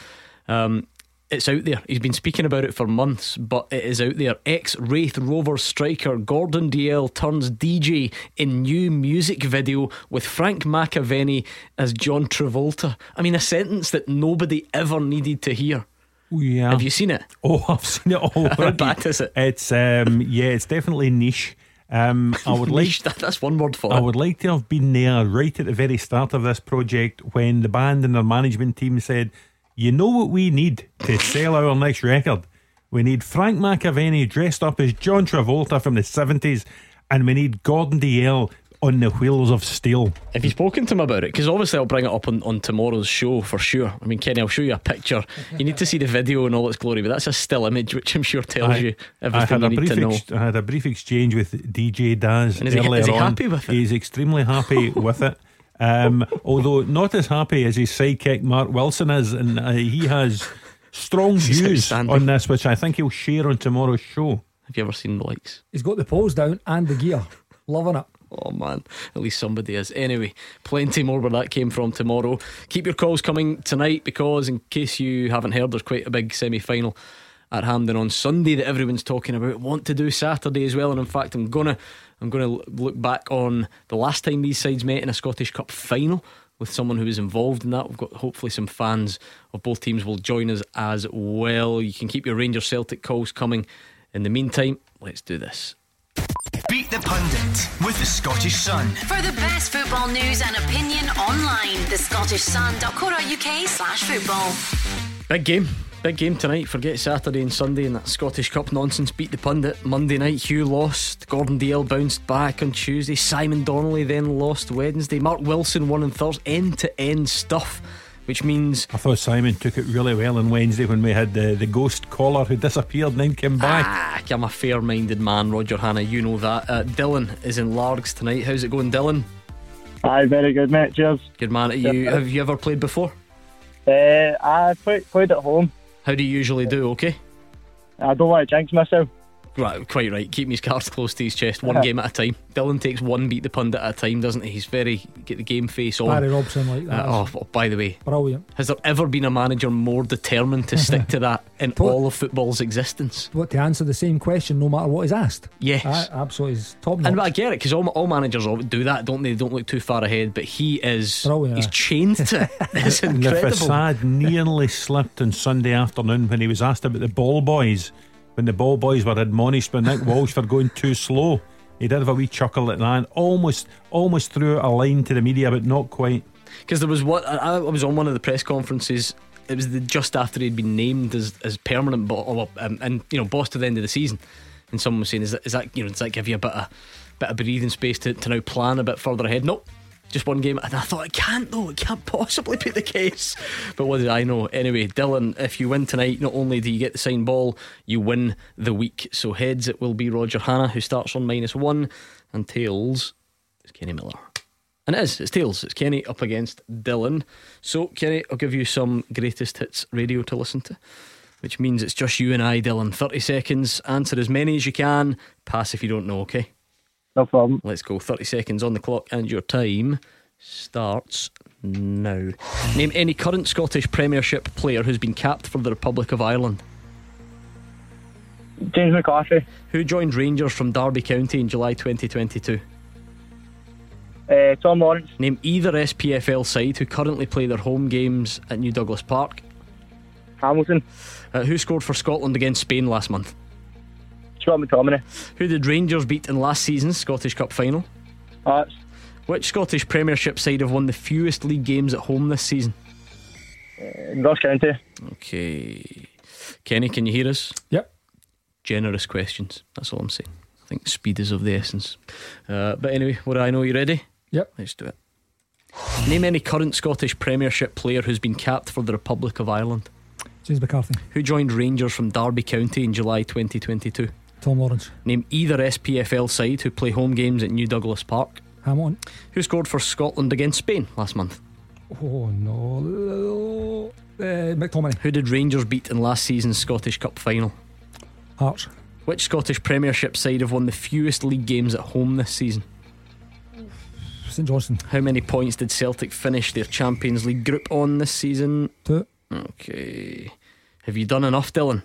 Speaker 1: Um, it's out there. He's been speaking about it for months, but it is out there. Ex Raith Rover striker Gordon Dalziel turns DJ in new music video with Frank McAvennie as John Travolta. I mean, a sentence that nobody ever needed to hear.
Speaker 2: Yeah.
Speaker 1: Have you seen it?
Speaker 2: Oh, I've seen it all.
Speaker 1: How bad is it?
Speaker 2: It's um, yeah, it's definitely niche. Um, I would like
Speaker 1: that, that's one word for it.
Speaker 2: I
Speaker 1: it.
Speaker 2: would like to have been there right at the very start of this project when the band and their management team said you know what we need to sell our next record? We need Frank McAvennie dressed up as John Travolta from the 70s, and we need Gordon Dalziel on the wheels of steel.
Speaker 1: Have you spoken to him about it? Because obviously I'll bring it up on, on tomorrow's show for sure. I mean, Kenny, I'll show you a picture. You need to see the video in all its glory, but that's a still image, which I'm sure tells I, you everything you need to know. Ex-
Speaker 2: I had a brief exchange with DJ Daz
Speaker 1: and is
Speaker 2: earlier
Speaker 1: he, is he
Speaker 2: on.
Speaker 1: happy with it?
Speaker 2: He's extremely happy with it. Um, although not as happy as his sidekick Mark Wilson is, and uh, he has strong views on this, which I think he'll share on tomorrow's show.
Speaker 1: Have you ever seen the likes?
Speaker 3: He's got the pose down and the gear, loving it.
Speaker 1: Oh man, at least somebody is. Anyway, plenty more where that came from tomorrow. Keep your calls coming tonight because, in case you haven't heard, there's quite a big semi final at Hampden on Sunday that everyone's talking about. Want to do Saturday as well, and in fact, I'm gonna I'm gonna look back on the last time these sides met in a Scottish Cup final with someone who was involved in that. We've got hopefully some fans of both teams will join us as well. You can keep your Rangers Celtic calls coming. In the meantime, let's do this.
Speaker 6: Beat the Pundit with the Scottish Sun.
Speaker 10: For the best football news and opinion online, thescottishsun.co.uk slash football.
Speaker 1: Big game. Big game tonight. Forget Saturday and Sunday and that Scottish Cup nonsense. Beat the pundit. Monday night, Hugh lost. Gordon Dale bounced back on Tuesday. Simon Donnelly then lost Wednesday. Mark Wilson won on Thursday. End to end stuff, which means.
Speaker 2: I thought Simon took it really well on Wednesday when we had the, the ghost caller who disappeared and then came back.
Speaker 1: Ah, I'm a fair minded man, Roger Hannah. You know that. Uh, Dylan is in Largs tonight. How's it going, Dylan?
Speaker 11: Aye, very good, mate. Cheers.
Speaker 1: Good man. Are you, have you ever played before?
Speaker 11: Uh, I played, played at home.
Speaker 1: How do you usually do? Okay.
Speaker 11: I don't want to jinx myself.
Speaker 1: Right, quite right. Keep his cards close to his chest. One game at a time. Dylan takes one beat the pundit at a time, doesn't he? He's very get the game face on.
Speaker 3: Barry Robson like that.
Speaker 1: Uh, oh, oh, by the way,
Speaker 3: Brilliant.
Speaker 1: has there ever been a manager more determined to stick to that in all of football's existence?
Speaker 3: What to answer the same question no matter what is asked?
Speaker 1: Yes.
Speaker 3: Aye, absolutely. He's top notch.
Speaker 1: And I get it because all, all managers do that, don't they? They don't look too far ahead, but he is.
Speaker 3: Brilliant,
Speaker 1: he's chained to it. It's
Speaker 2: And the
Speaker 1: incredible.
Speaker 2: facade nearly slipped on Sunday afternoon when he was asked about the ball boys. When the ball boys were admonished by Nick Walsh for going too slow. He did have a wee chuckle at that. Almost, almost threw a line to the media, but not quite.
Speaker 1: Because there was what I, was on one of the press conferences. It was the, just after he'd been named as, as permanent, bo- or, um, and you know, boss to the end of the season. And someone was saying, "Is that, is that you know, does that give you a bit of bit of breathing space to, to now plan a bit further ahead?" Nope, just one game. And I thought it can't though. It can't possibly be the case. But what did I know? Anyway, Dylan, if you win tonight, not only do you get the signed ball, you win the week. So heads, it will be Roger Hannah who starts on minus one, and tails is Kenny Miller. And it is, it's tails. It's Kenny up against Dylan. So, Kenny, I'll give you some greatest hits radio to listen to, which means it's just you and I, Dylan. 30 seconds, answer as many as you can, pass if you don't know, okay?
Speaker 11: No problem.
Speaker 1: Let's go. 30 seconds on the clock, and your time starts now. Name any current Scottish Premiership player who's been capped for the Republic of Ireland.
Speaker 11: James McCarthy.
Speaker 1: Who joined Rangers from Derby County in July 2022?
Speaker 11: Uh, Tom Lawrence.
Speaker 1: Name either SPFL side who currently play their home games at New Douglas Park.
Speaker 11: Hamilton.
Speaker 1: Uh, who scored for Scotland against Spain last month?
Speaker 11: Scott McTominay.
Speaker 1: Who did Rangers beat in last season's Scottish Cup final?
Speaker 11: Hearts.
Speaker 1: Which Scottish Premiership side have won the fewest league games at home this season?
Speaker 11: Uh, Ross County.
Speaker 1: Okay. Kenny, can you hear us?
Speaker 3: Yep.
Speaker 1: Generous questions. That's all I'm saying. I think speed is of the essence. Uh, but anyway, what do I know? You ready?
Speaker 3: Yep.
Speaker 1: Let's do it. Name any current Scottish Premiership player who's been capped for the Republic of Ireland.
Speaker 3: James McCarthy.
Speaker 1: Who joined Rangers from Derby County in July 2022?
Speaker 3: Tom Lawrence.
Speaker 1: Name either SPFL side who play home games at New Douglas Park.
Speaker 3: Hamilton.
Speaker 1: Who scored for Scotland against Spain last month?
Speaker 3: Oh no. Uh, McTominay.
Speaker 1: Who did Rangers beat in last season's Scottish Cup final?
Speaker 3: Hearts.
Speaker 1: Which Scottish Premiership side have won the fewest league games at home this season?
Speaker 3: St Johnstone.
Speaker 1: How many points did Celtic finish their Champions League group on this season?
Speaker 3: Two.
Speaker 1: Okay. Have you done enough, Dylan?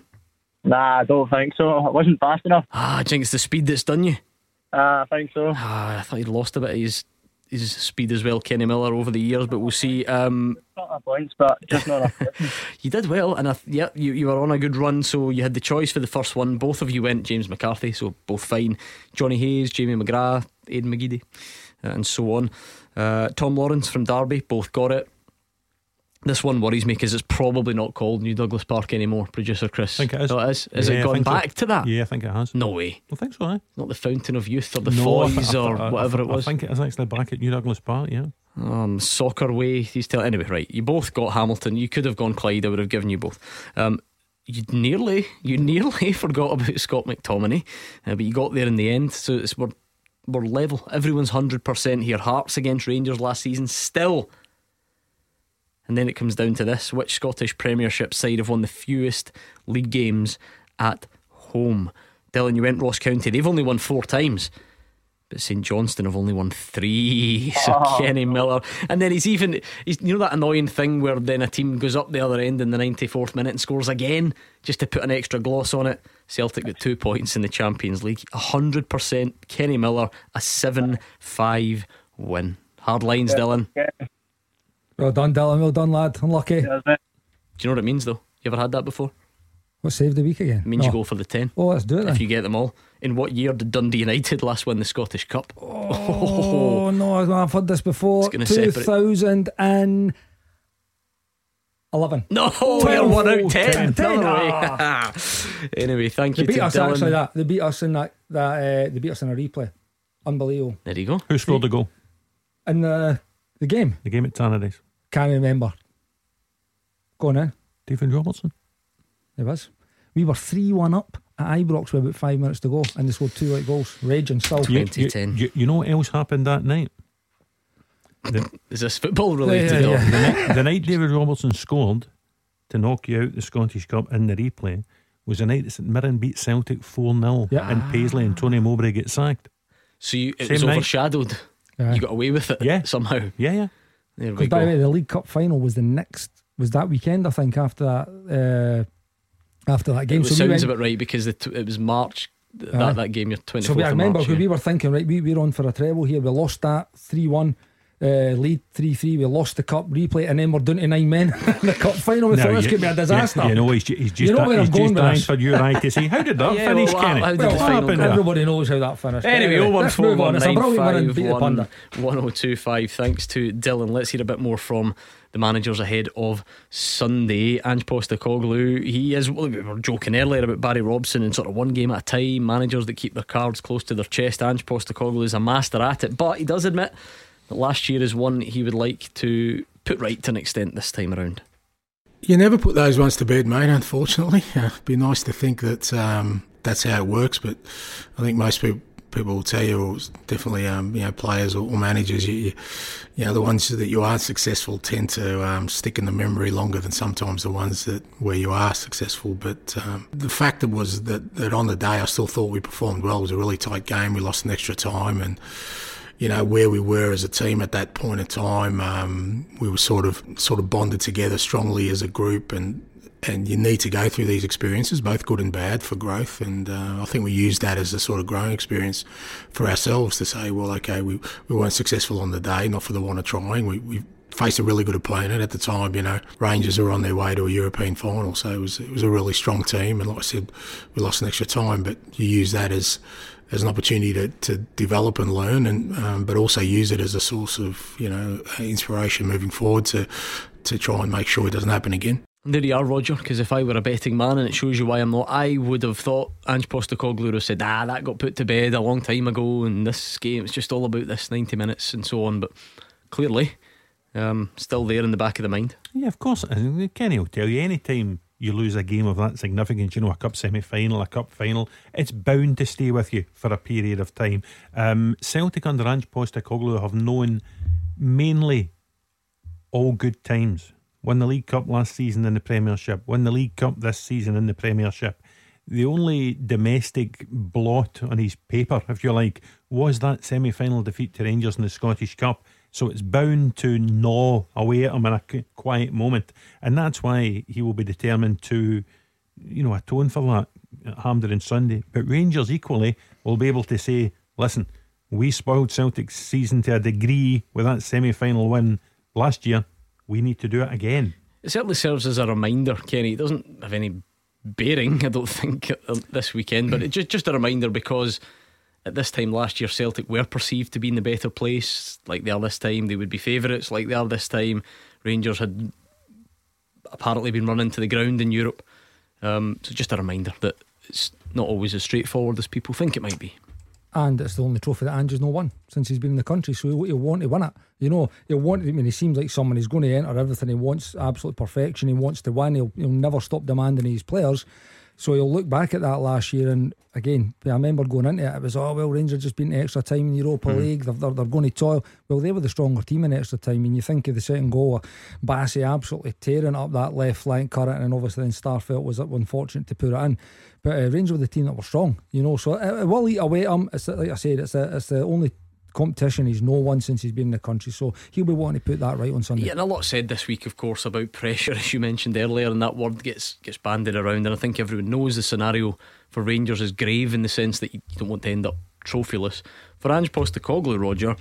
Speaker 11: Nah, I don't think so. I wasn't fast enough.
Speaker 1: Ah, I think it's the speed that's done you.
Speaker 11: Uh, I think so.
Speaker 1: Ah, I thought he'd lost a bit of his his speed as well, Kenny Miller, over the years, but we'll see. Um,
Speaker 11: points, but just not enough.
Speaker 1: you did well, and I, th- yeah, you, you were on a good run, so you had the choice for the first one. Both of you went James McCarthy, so both fine. Johnny Hayes, Jamie McGrath, Aidan McGeady, uh, and so on. Uh, Tom Lawrence from Derby, both got it. This one worries me because it's probably not called New Douglas Park anymore, producer Chris.
Speaker 2: I think it is.
Speaker 1: Oh, it is. Has
Speaker 2: Yeah,
Speaker 1: it gone
Speaker 2: think so.
Speaker 1: back to that?
Speaker 2: Yeah, I think it has.
Speaker 1: No way.
Speaker 2: I think so, eh?
Speaker 1: Not the Fountain of Youth or the
Speaker 2: No,
Speaker 1: Foys
Speaker 2: I
Speaker 1: or
Speaker 2: I-
Speaker 1: whatever it was.
Speaker 2: I think it is actually back at New Douglas Park, yeah.
Speaker 1: Um, soccer way. He's telling anyway. Right, you both got Hamilton. You could have gone Clyde. I would have given you both. Um, you nearly, you nearly forgot about Scott McTominay, uh, but you got there in the end. So it's we're we're level. Everyone's hundred percent here. Hearts against Rangers last season, still. And then it comes down to this: which Scottish Premiership side have won the fewest league games at home? Dylan, you went Ross County. They've only won four times. But St Johnstone have only won three. So
Speaker 11: Oh.
Speaker 1: Kenny Miller, and then he's even he's you know that annoying thing where then a team goes up the other end in the ninety fourth minute and scores again just to put an extra gloss on it. Celtic got two points in the Champions League. hundred percent Kenny Miller, a seven five win. Hard lines, Dylan.
Speaker 3: Well done, Dylan. Well done, lad. Unlucky.
Speaker 1: Do you know what it means though? You ever had that before?
Speaker 3: What saved the week again?
Speaker 1: It means you go for the ten.
Speaker 3: Oh, let's do it then.
Speaker 1: If you get them all. In what year did Dundee United last win the Scottish Cup?
Speaker 3: Oh, no, I've heard this before.
Speaker 1: It's gonna separate-
Speaker 3: 2011.
Speaker 1: No,
Speaker 3: Twelve.
Speaker 1: you're one out ten.
Speaker 3: Ten. Ten.
Speaker 1: Another.
Speaker 3: Ah.
Speaker 1: anyway, thank
Speaker 3: They
Speaker 1: you
Speaker 3: beat
Speaker 1: to
Speaker 3: us
Speaker 1: Dylan.
Speaker 3: actually. That they beat us in that. That uh, they beat us in a replay. Unbelievable.
Speaker 1: There you go.
Speaker 2: Who scored the goal?
Speaker 3: In the the game,
Speaker 2: The game at Tannadice.
Speaker 3: Can't remember. Going in, eh?
Speaker 2: David Robertson.
Speaker 3: it was. We were three one up at Ibrox with about five minutes to go, and they scored two late goals. Raging still.
Speaker 2: You, you,
Speaker 1: 2010.
Speaker 2: you, you know what else happened that night? The,
Speaker 1: Is this football related?
Speaker 3: Yeah,
Speaker 1: or-
Speaker 3: yeah.
Speaker 2: the, night, the night David Robertson scored to knock you out the Scottish Cup in the replay was the night that St Mirren beat Celtic 4 0
Speaker 3: Yeah.
Speaker 2: and Paisley and Tony Mowbray get sacked.
Speaker 1: So you, it
Speaker 2: Same
Speaker 1: was
Speaker 2: night.
Speaker 1: overshadowed.
Speaker 3: Aye.
Speaker 1: You got away with it.
Speaker 2: Yeah.
Speaker 1: Somehow.
Speaker 2: Yeah, yeah.
Speaker 1: There we
Speaker 3: Because by the way, the League Cup final was the next was that weekend. I think after that uh, after that game.
Speaker 1: was,
Speaker 3: so we
Speaker 1: sounds
Speaker 3: went,
Speaker 1: about right because t- it was March. th-. That, that game, your 24th
Speaker 3: so we, I remember
Speaker 1: March.
Speaker 3: because
Speaker 1: yeah.
Speaker 3: we were thinking right. We, we were on for a treble here. We lost that three one. Uh, lead 3 3, we lost the cup replay, and then we're down to nine men in the cup final. We
Speaker 2: Now,
Speaker 3: thought this
Speaker 2: you-
Speaker 3: could be a disaster.
Speaker 2: You, you know, he's, he's just,
Speaker 3: You know where
Speaker 2: he's
Speaker 3: I'm going
Speaker 2: just
Speaker 3: with
Speaker 2: dying
Speaker 3: this.
Speaker 2: for your eye to say, how did that
Speaker 1: Yeah,
Speaker 2: finish,
Speaker 1: well,
Speaker 2: Kenny?
Speaker 1: how did
Speaker 2: What
Speaker 1: the final
Speaker 2: happened
Speaker 1: go?
Speaker 2: there?
Speaker 3: Everybody knows how that finished.
Speaker 1: Anyway,
Speaker 3: let's move on. It's a brilliant win and beat
Speaker 1: 1025 Thanks to Dylan. Let's hear a bit more from the managers ahead of Sunday. Ange Postecoglou, he is, well, we were joking earlier about Barry Robson and sort of one game at a time, managers that keep their cards close to their chest. Ange Postecoglou is a master at it, but he does admit that last year is one he would like to put right to an extent this time around.
Speaker 4: You never put those ones to bed, mate. Unfortunately, uh, it'd be nice to think that um, that's how it works, but I think most people people will tell you, or definitely um, you know players or, or managers, you, you you know the ones that you are successful tend to um, stick in the memory longer than sometimes the ones that where you are successful. But um, the fact was that that on the day, I still thought we performed well. It was a really tight game. We lost an extra time and you know where we were as a team at that point in time. Um, we were sort of sort of bonded together strongly as a group, and and you need to go through these experiences, both good and bad, for growth. And uh, I think we used that as a sort of growing experience for ourselves to say, well, okay, we we weren't successful on the day, not for the want of trying. We we faced a really good opponent at the time. You know, Rangers were on their way to a European final, so it was it was a really strong team. And like I said, we lost an extra time, but you use that as as an opportunity to, to develop and learn, and um, but also use it as a source of you know inspiration moving forward to to try and make sure it doesn't happen again.
Speaker 1: And There you are, Roger. Because if I were a betting man, and it shows you why I'm not, I would have thought Ange Postecoglou would have said, "Ah, that got put to bed a long time ago, and this game it's just all about this 90 minutes and so on." But clearly, um, still there in the back of the mind.
Speaker 2: Yeah, of course. it is. Kenny will tell you anytime you lose a game of that significance, you know, a cup semi final, a cup final, it's bound to stay with you for a period of time. Um, Celtic under Ange Postecoglou have known mainly all good times. Won the League Cup last season in the Premiership, won the League Cup this season in the Premiership. The only domestic blot on his paper, if you like, was that semi final defeat to Rangers in the Scottish Cup. So it's bound to gnaw away at him in a quiet moment. And that's why he will be determined to, you know, atone for that at Hampden on Sunday. But Rangers equally will be able to say, listen, we spoiled Celtic's season to a degree with that semi final win last year. We need to do it again.
Speaker 1: It certainly serves as a reminder, Kenny. It doesn't have any bearing, I don't think, this weekend, but it's just, just a reminder because at this time last year, Celtic were perceived to be in the better place, like they are this time. They would be favourites, like they are this time. Rangers had apparently been running into the ground in Europe. Um, so just a reminder that it's not always as straightforward as people think it might be.
Speaker 3: And it's the only trophy that Ange's not won since he's been in the country. So he'll, he'll want to win it. You know, he'll want. I mean, he seems like someone who's going to enter everything. He wants absolute perfection. He wants to win. He'll, he'll never stop demanding his players. So you'll look back at that last year, and again, I remember going into it. It was oh well, Rangers just been to extra time in the Europa
Speaker 1: Mm.
Speaker 3: League. They're, they're, they're going to toil. Well, they were the stronger team in extra time. And you think of the second goal, Bassey absolutely tearing up that left flank current, and obviously then Starfelt was unfortunate to put it in. But uh, Rangers were the team that were strong, you know. So it, it will eat away at him. It's like I said, it's a, it's the only competition he's no one since he's been in the country. So he'll be wanting to put that right on Sunday.
Speaker 1: Yeah, and a lot said this week, of course, about pressure, as you mentioned earlier, and that word gets gets banded around. And I think everyone knows the scenario for Rangers is grave in the sense that you don't want to end up trophyless. For Ange Postecoglou, Roger,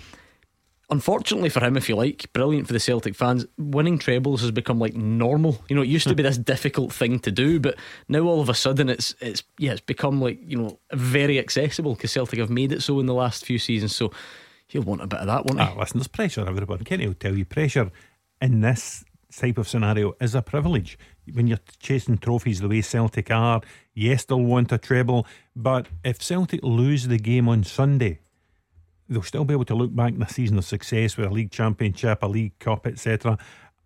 Speaker 1: unfortunately for him, if you like, brilliant for the Celtic fans, winning trebles has become like normal. You know, it used to be this difficult thing to do, but now all of a sudden it's it's yeah, it's become like you know very accessible because Celtic have made it so in the last few seasons. So he'll want a bit of that, won't he?
Speaker 2: Ah, listen, there's pressure, everybody. Kenny will tell you pressure in this type of scenario is a privilege. When you're chasing trophies the way Celtic are, yes, they'll want a treble, but if Celtic lose the game on Sunday, they'll still be able to look back in a season of success with a league championship, a league cup, etc.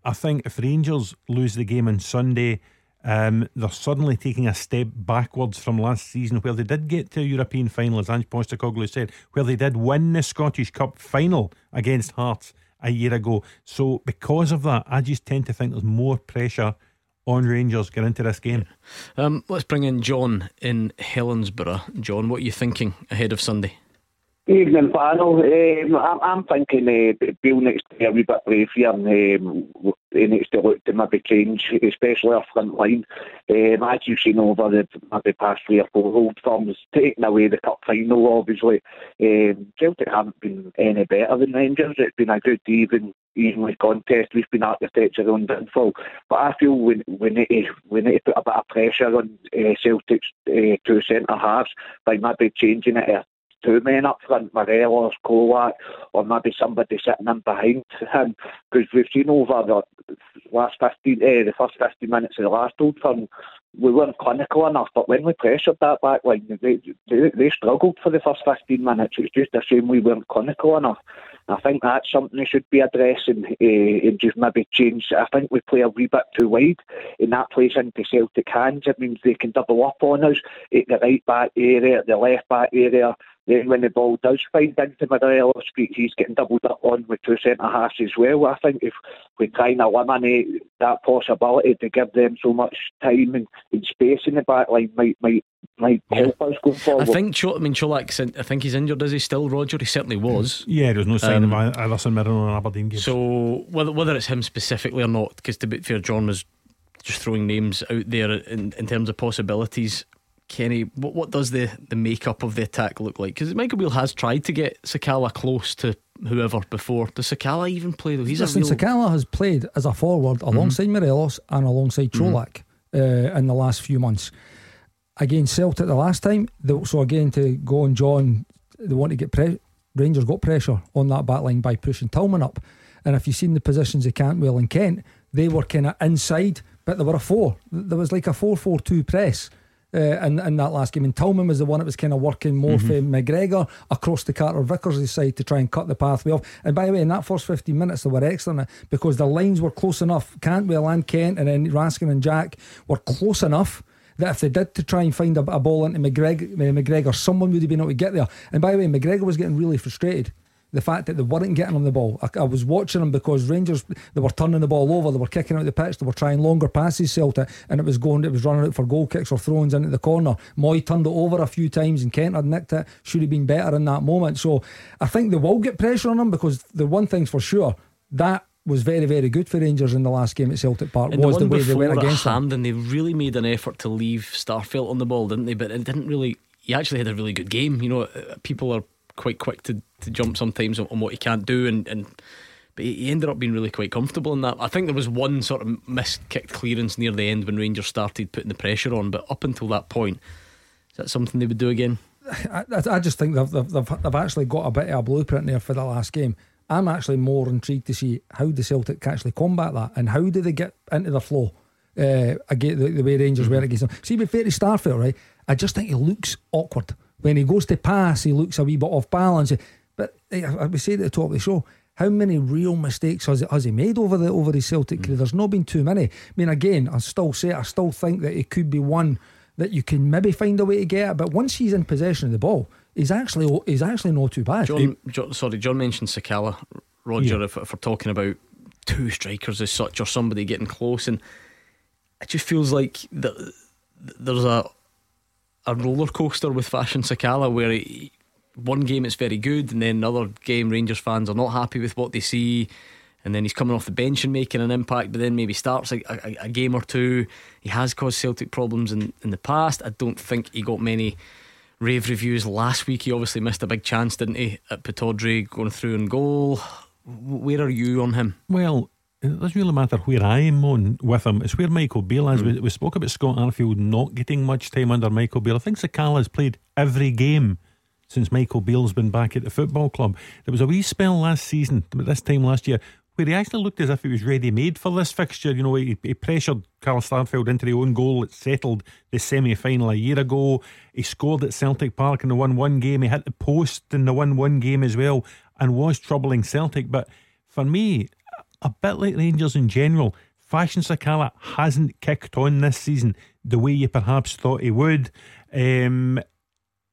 Speaker 2: I think if Rangers lose the game on Sunday, um, they're suddenly taking a step backwards from last season, where they did get to a European final, as Ange Postecoglou said, where they did win the Scottish Cup final against Hearts a year ago. So, because of that, I just tend to think there's more pressure on Rangers getting into this game.
Speaker 1: Um, let's bring in John in Helensburgh. John, what are you thinking ahead of Sunday?
Speaker 12: Evening, panel. Um, I'm, I'm thinking uh, Beale needs to be a wee bit brave here. And, um, he needs to look to maybe change, especially our front line. Um, as you've seen over the maybe past three or four old firms, taking away the cup final, obviously. Um, Celtic haven't been any better than Rangers. It's been a good, even, evenly contest. We've been architects of our own downfall. But I feel we, we, need, to, we need to put a bit of pressure on uh, Celtic's uh, two centre halves by maybe changing it two men up front, Morelos, Colak, or maybe somebody sitting in behind him. Because we've seen over the last 15, eh, the first 15 minutes of the last Old Firm, we weren't clinical enough. But when we pressured that back line, they, they, they struggled for the first 15 minutes. It's just a shame we weren't clinical enough. I think that's something they should be addressing uh, and just maybe change. I think we play a wee bit too wide, and that plays into Celtic hands. It means they can double up on us at the right back area, the left back area. Then when the ball does find into Morelos' feet, he's getting doubled up on with two centre halves as well. I think if we try and eliminate that possibility to give them so much time and, and space in the back line might might might help us going forward.
Speaker 1: I think Cho- I mean Colak's in, I think he's injured. Is he still, Roger? He certainly was.
Speaker 2: Yeah, there's no sign
Speaker 1: Um,
Speaker 2: of Alison Mirren on Aberdeen game.
Speaker 1: So whether whether it's him specifically or not, because to be fair, John was just throwing names out there in, in terms of possibilities. Kenny, what what does the, the makeup of the attack look like? Because Michael Beale has tried to get Sakala close to whoever before. Does Sakala even play though? He's
Speaker 3: Listen,
Speaker 1: a real.
Speaker 3: Sakala has played as a forward alongside Morelos and alongside Colak uh, in the last few months. Against Celtic the last time, they, so again to go on John, they want to get pre- Rangers got pressure on that back line by pushing Tillman up. And if you've seen the positions of Cantwell and Kent, they were kind of inside, but they were a four. There was like a 4 4 2 press. Uh, in, in that last game, and Tillman was the one that was kind of working more for McGregor across the Carter Vickers' side to try and cut the pathway off. And by the way, in that first 15 minutes, they were excellent because the lines were close enough. Cantwell and Kent, and then Raskin and Jack were close enough that if they did to try and find a, a ball into McGregor, McGregor, someone would have been able to get there. And by the way, McGregor was getting really frustrated. The fact that they weren't getting on the ball. I, I was watching them because Rangers they were turning the ball over, they were kicking out the pitch, they were trying longer passes, Celtic, and it was going, it was running out for goal kicks or throws into the corner. Mooy turned it over a few times, and Kent had nicked it. Should have been better in that moment. So I think they will get pressure on them because the one thing's for sure that was very, very good for Rangers in the last game at Celtic Park.
Speaker 1: And
Speaker 3: was the,
Speaker 1: one
Speaker 3: way they went against them.
Speaker 1: Hampden, they really made an effort to leave Starfelt on the ball, didn't they? But it didn't really. He actually had a really good game. You know, people are quite quick to, to jump sometimes on, on what he can't do, and, and but he ended up being really quite comfortable in that. I think there was one sort of missed kicked clearance near the end when Rangers started putting the pressure on, but up until that point, is that something they would do again?
Speaker 3: I, I- just think they've, they've, they've, they've actually got a bit of a blueprint there for the last game. I'm actually more intrigued to see how the Celtic actually combat that and how do they get into the flow uh, again the, the way Rangers were against them. See, with fair to Starfelt, right? I just think he looks awkward when he goes to pass. He looks a wee bit off balance. But eh, I I was at the top of the show. How many real mistakes has, has he made over the over his Celtic career? There's not been too many. I mean, again, I still say I still think that it could be one that you can maybe find a way to get. But once he's in possession of the ball, he's actually he's actually not too bad.
Speaker 1: John, John sorry, John mentioned Sakala. Roger,
Speaker 2: Yeah.
Speaker 1: if, if we're talking about two strikers as such, or somebody getting close, and it just feels like the, there's a a roller coaster with Fashion Sakala where he, one game it's very good, and then another game Rangers fans are not happy with what they see. And then he's coming off the bench and making an impact, but then maybe starts a, a, a game or two. He has caused Celtic problems in, in the past. I don't think he got many rave reviews last week. He obviously missed a big chance, didn't he, at Pittodrie going through and goal. Where are you on him?
Speaker 2: Well, it doesn't really matter where I am on with him. It's where Michael Beale is. Hmm. We, we spoke about Scott Arfield not getting much time under Michael Beale. I think Sakala has played every game since Michael Beale's been back at the football club. There was a wee spell last season, but this time last year, where he actually looked as if he was ready made for this fixture. You know, he, he pressured Carl Starfelt into the own goal that settled the semi final a year ago. He scored at Celtic Park in the 1 1 game. He hit the post in the 1 1 game as well and was troubling Celtic. But for me, a bit like Rangers in general, Fashion Sakala hasn't kicked on this season the way you perhaps thought he would. Um,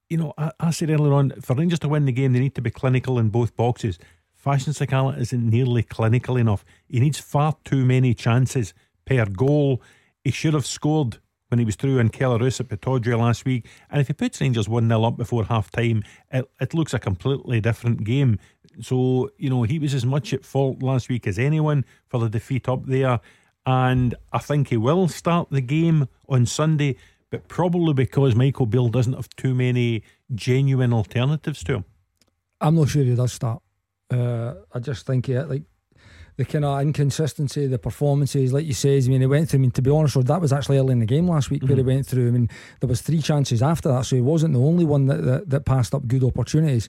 Speaker 2: you know, I, I said earlier on, for Rangers to win the game, they need to be clinical in both boxes. Fashion Sakala isn't nearly clinical enough. He needs far too many chances per goal. He should have scored when he was through in Kelle Roos at Pittodrie last week. And if he puts Rangers 1 0 up before half time, it, it looks a completely different game. So, you know, he was as much at fault last week as anyone for the defeat up there. And I think he will start the game on Sunday, but probably because Michael Beale doesn't have too many genuine alternatives to him.
Speaker 3: I'm not sure he does start. Uh, I just think he like the kind of inconsistency, the performances, like you says. I mean, he went through. I mean, to be honest, that was actually early in the game last week where he mm-hmm. went through. I mean, there was three chances after that, so he wasn't the only one that that, that passed up good opportunities.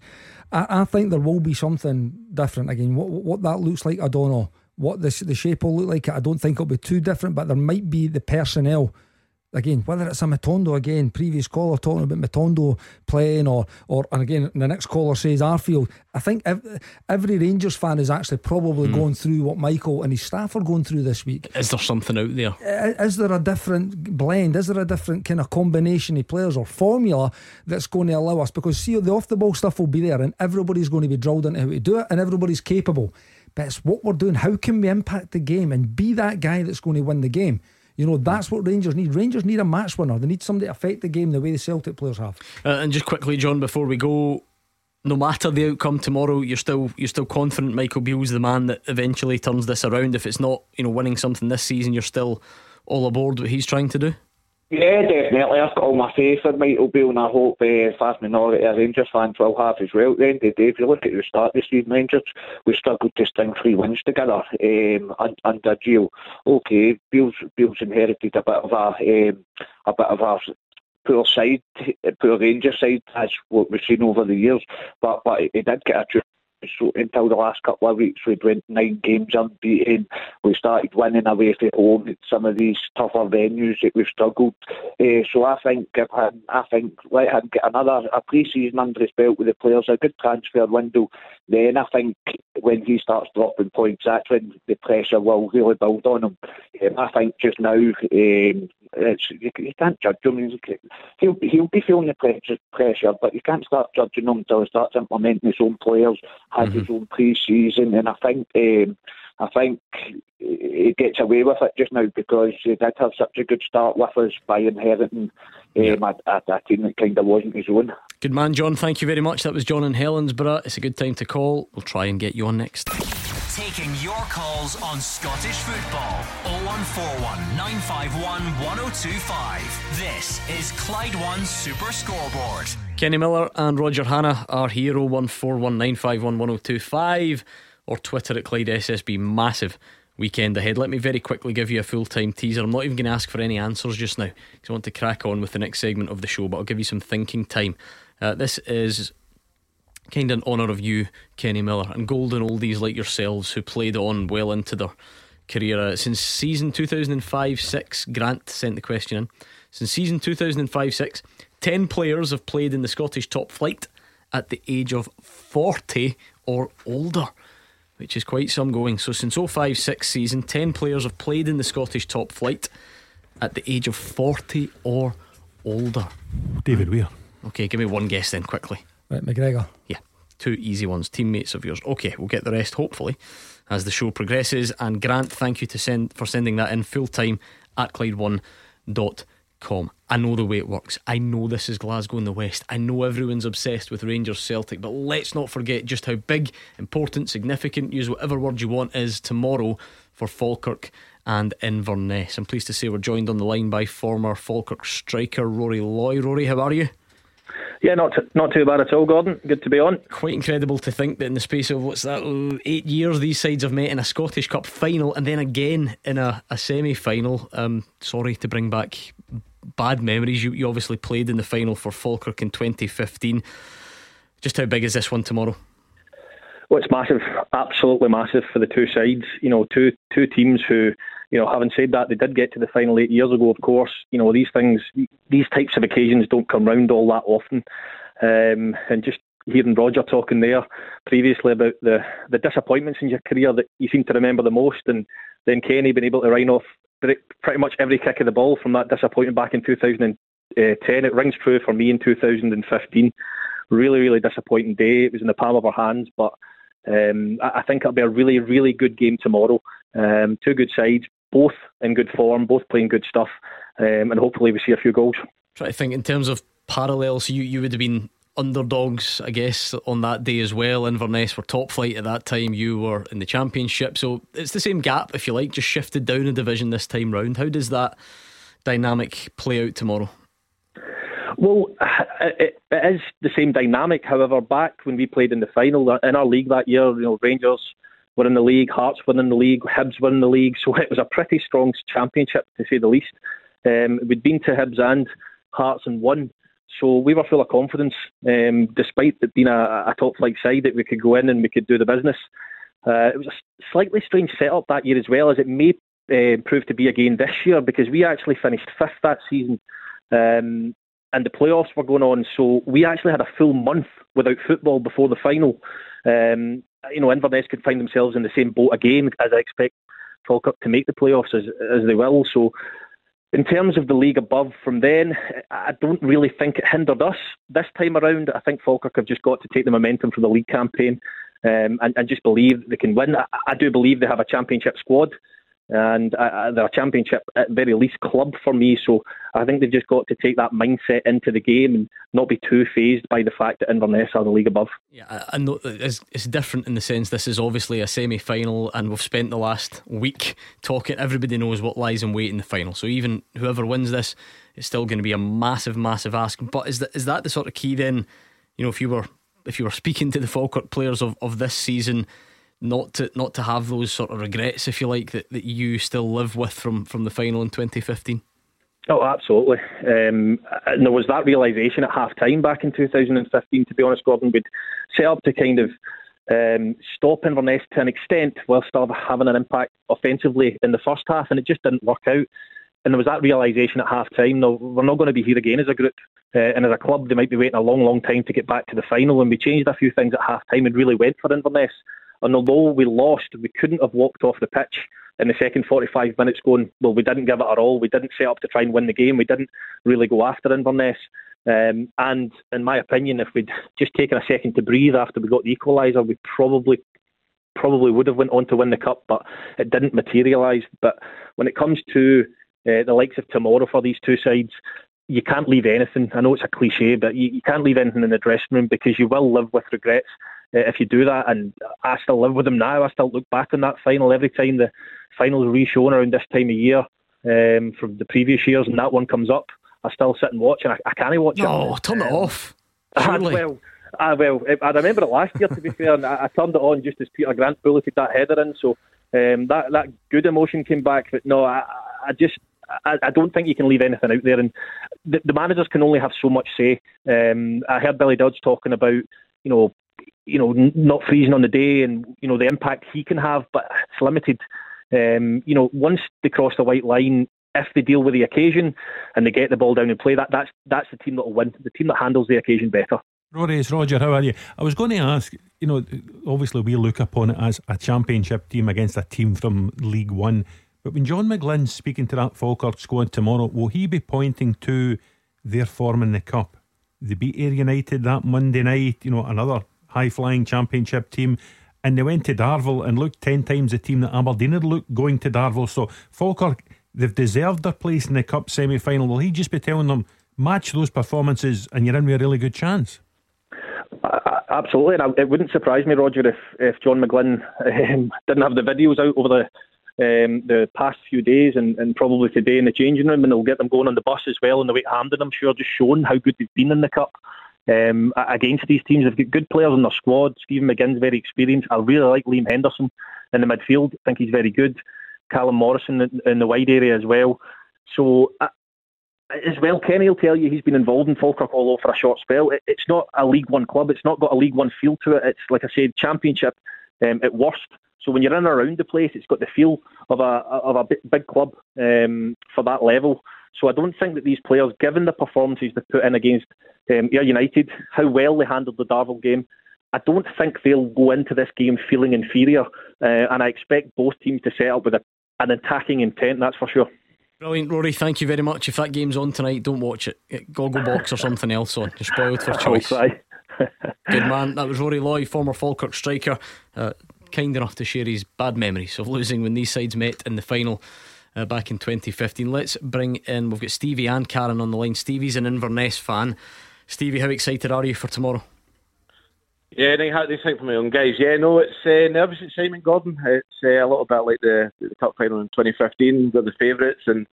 Speaker 3: I, I think there will be something different again. What what that looks like, I don't know. What this the shape will look like, I don't think it'll be too different, but there might be the personnel again, whether it's a Matondo again, previous caller talking about Matondo playing, or or and again the next caller says Arfield. I think ev- every Rangers fan is actually probably hmm. going through what Michael and his staff are going through this week.
Speaker 1: Is there something out there?
Speaker 3: Is, Is there a different blend? Is there a different kind of combination of players or formula that's going to allow us? Because see, the off the ball stuff will be there, and everybody's going to be drilled into how to do it, and everybody's capable. But it's what we're doing. How can we impact the game and be that guy that's going to win the game? You know, that's what Rangers need. Rangers need a match winner. They need somebody to affect the game the way the Celtic players have.
Speaker 1: Uh, and just quickly, John, before we go, no matter the outcome tomorrow, you're still you're still confident Michael Beale's the man that eventually turns this around. If it's not, you know, winning something this season, you're still all aboard what he's trying to do.
Speaker 12: Yeah, definitely. I've got all my faith in Michael Beale, and I hope uh, a vast minority of Rangers fans will have as well. At the end of the day, if you look at the start the season, Rangers, we struggled to string three wins together um, under Gio. Okay, Beale's, Beale's inherited a bit of a, um, a bit of a poor side, poor Rangers side, as what we've seen over the years, but but he did get a so until the last couple of weeks, we'd went nine games unbeaten. We started winning away from home at some of these tougher venues that we've struggled. Uh, so I think give him, I think let him get another a pre-season under his belt with the players, a good transfer window. Then I think when he starts dropping points, that's when the pressure will really build on him. Um, I think just now, um, it's, you, you can't judge him. He'll be, he'll be feeling the pressure, pressure, but you can't start judging him until he starts implementing his own players, has his own pre-season, and I think um, I think he gets away with it just now because he did have such a good start with us by inheriting um, a, a, a team that kind of wasn't his own.
Speaker 1: Good man, John. Thank you very much. That was John in Helensburgh. It's a good time to call. We'll try and get you on next.
Speaker 6: Taking your calls on Scottish football. 0141 951 1025. This is Clyde One Super Scoreboard.
Speaker 1: Kenny Miller and Roger Hannah are here 01419511025 or Twitter at Clyde SSB. Massive weekend ahead. Let me very quickly give you a full time teaser. I'm not even going to ask for any answers just now because I want to crack on with the next segment of the show, but I'll give you some thinking time. Uh, this is kind of in honour of you, Kenny Miller, and golden oldies like yourselves who played on well into their career. Uh, since season 2005 6, Grant sent the question in. Since season 2005 6, 10 players have played in the Scottish top flight at the age of 40 or older, which is quite some going. So, since 05 6 season, 10 players have played in the Scottish top flight at the age of 40 or older?
Speaker 2: David Weir.
Speaker 1: Okay, give me one guess then, quickly.
Speaker 3: Right, McGregor.
Speaker 1: Yeah, two easy ones, teammates of yours. Okay, we'll get the rest hopefully as the show progresses. And Grant, thank you to send for sending that in full time at Clyde1.com. I know the way it works. I know this is Glasgow in the West. I know everyone's obsessed with Rangers Celtic, but let's not forget just how big, important, significant, use whatever word you want, is tomorrow for Falkirk and Inverness. I'm pleased to say we're joined on the line by former Falkirk striker Rory Loy. Rory, how are you?
Speaker 11: Yeah, not t- not too bad at all, Gordon. Good to be on.
Speaker 1: Quite incredible to think that in the space of what's that, oh, eight years, these sides have met in a Scottish Cup final and then again in a, a semi final. Um, sorry to bring back bad memories. You, you obviously played in the final for Falkirk in 2015. Just how big is this one tomorrow?
Speaker 11: Well, it's massive, absolutely massive for the two sides. You know, two two teams who, you know, having said that, they did get to the final eight years ago. Of course, you know these things, these types of occasions don't come round all that often. Um, and just hearing Roger talking there previously about the the disappointments in your career that you seem to remember the most, and then Kenny being able to write off pretty much every kick of the ball from that disappointment back in 2010. It rings true for me in 2015. Really, really disappointing day. It was in the palm of our hands, but um, I, think it'll be a really, really good game tomorrow. Um, two good sides, both in good form, both playing good stuff, um, and hopefully we see a few goals.
Speaker 1: Try to think in terms of parallels. You you would have been underdogs, I guess, on that day as well. Inverness were top flight at that time. You were in the championship, so it's the same gap, if you like, just shifted down a division this time round. How does that dynamic play out tomorrow?
Speaker 11: Well, it, it is the same dynamic. However, back when we played in the final in our league that year, you know, Rangers were in the league, Hearts were in the league, Hibs were in the league, so it was a pretty strong championship to say the least. Um, we'd been to Hibs and Hearts and won, so we were full of confidence, um, despite it being a, a top flight side that we could go in and we could do the business. Uh, it was a slightly strange setup that year as well, as it may uh, prove to be again this year because we actually finished fifth that season. Um, and the playoffs were going on, so we actually had a full month without football before the final. Um, you know, Inverness could find themselves in the same boat again, as I expect Falkirk to make the playoffs as as they will. So, in terms of the league above, from then, I don't really think it hindered us this time around. I think Falkirk have just got to take the momentum from the league campaign um, and, and, just believe they can win. I, I do believe they have a championship squad and uh, they're a championship at very least club for me. So I think they've just got to take that mindset into the game and not be too phased by the fact that Inverness are the league above.
Speaker 1: Yeah, know it's, it's different in the sense this is obviously a semi-final, and we've spent the last week talking. Everybody knows what lies in wait in the final. So even whoever wins this, it's still going to be a massive, massive ask. But is that is that the sort of key then? You know, if you were if you were speaking to the Falkirk players of, of this season not to not to have those sort of regrets, if you like, that, that you still live with from, from the final in 2015?
Speaker 11: Oh, absolutely. Um, and there was that realisation at half time back in 2015, to be honest, Gordon. We'd set up to kind of um, stop Inverness to an extent while still having an impact offensively in the first half, and it just didn't work out. And there was that realisation at half time, no, we're not going to be here again as a group. Uh, and as a club, they might be waiting a long, long time to get back to the final. And we changed a few things at half time and really went for Inverness. And although we lost, we couldn't have walked off the pitch in the second 45 minutes going, well, we didn't give it our all. We didn't set up to try and win the game. We didn't really go after Inverness. Um, and in my opinion, if we'd just taken a second to breathe after we got the equaliser, we probably probably would have went on to win the cup, but it didn't materialise. But when it comes to uh, the likes of tomorrow for these two sides, you can't leave anything. I know it's a cliche, but you, you can't leave anything in the dressing room because you will live with regrets. Uh, if you do that. And I still live with them now. I still look back on that final every time the final's re-shown around this time of year um, from the previous years, and that one comes up. I still sit and watch, and I, I can't watch it.
Speaker 1: Oh, turn it off.
Speaker 11: Surely. well, I, well, I remember it last year. To be fair, and I, I, turned it on just as Peter Grant bulleted that header in. So um, that that good emotion came back. But no, I, I just I, I, don't think you can leave anything out there, and the, the managers can only have so much say. Um, I heard Billy Dodds talking about you know you know, not freezing on the day and, you know, the impact he can have, but it's limited. Um, you know, once they cross the white line, if they deal with the occasion and they get the ball down and play, that that's that's the team that will win. The team that handles the occasion better.
Speaker 2: Rory, it's Roger. How are you? I was going to ask. You know, obviously we look upon it as a championship team against a team from League One. But when John McGlynn's speaking to that Falkirk squad tomorrow, will he be pointing to their form in the cup. They beat Ayr United that Monday night, you know, another high flying championship team. And they went to Darvel and looked 10 times the team that Aberdeen had looked going to Darvel. So Falkirk, they've deserved their place in the cup semi final. Will he just be telling them, match those performances and you're in with a really good chance?
Speaker 11: Uh, absolutely, and it wouldn't surprise me, Roger, if, if John McGlynn um, didn't have the videos out over the um, the past few days and, and probably today in the changing room, and they'll get them going on the bus as well on the way to Hampden. I'm sure, just showing how good they've been in the cup um, against these teams. They've got good players in their squad. Stephen McGinn's very experienced. I really like Liam Henderson in the midfield. I think he's very good. Callum Morrison in, the wide area as well. So uh, as well, Kenny will tell you he's been involved in Falkirk all over for a short spell. It, it's not a League One club. It's not got a League One feel to it. It's like I said, Championship um, at worst. So when you're in and around the place, it's got the feel of a of a big club um, for that level. So I don't think that these players, given the performances they put in against um, Ayr United, how well they handled the Darvel game, I don't think they'll go into this game feeling inferior. Uh, and I expect both teams to set up with a, an attacking intent. That's for sure.
Speaker 1: Brilliant, Rory. Thank you very much. If that game's on tonight, don't watch it. Get Gogglebox or something else on. You're spoiled for choice. Good man. That was Rory Loy, former Falkirk striker. Uh, kind enough to share his bad memories of losing when these sides met in the final uh, back in 2015. Let's bring in, we've got Stevie and Karen on the line. Stevie's an Inverness fan. Stevie, how excited are you for tomorrow?
Speaker 13: Yeah, I had this thing for my own guys. Yeah, no, it's uh, nervous at Simon Gordon. It's uh, a little bit like the, the cup final in 2015. We're the favourites, and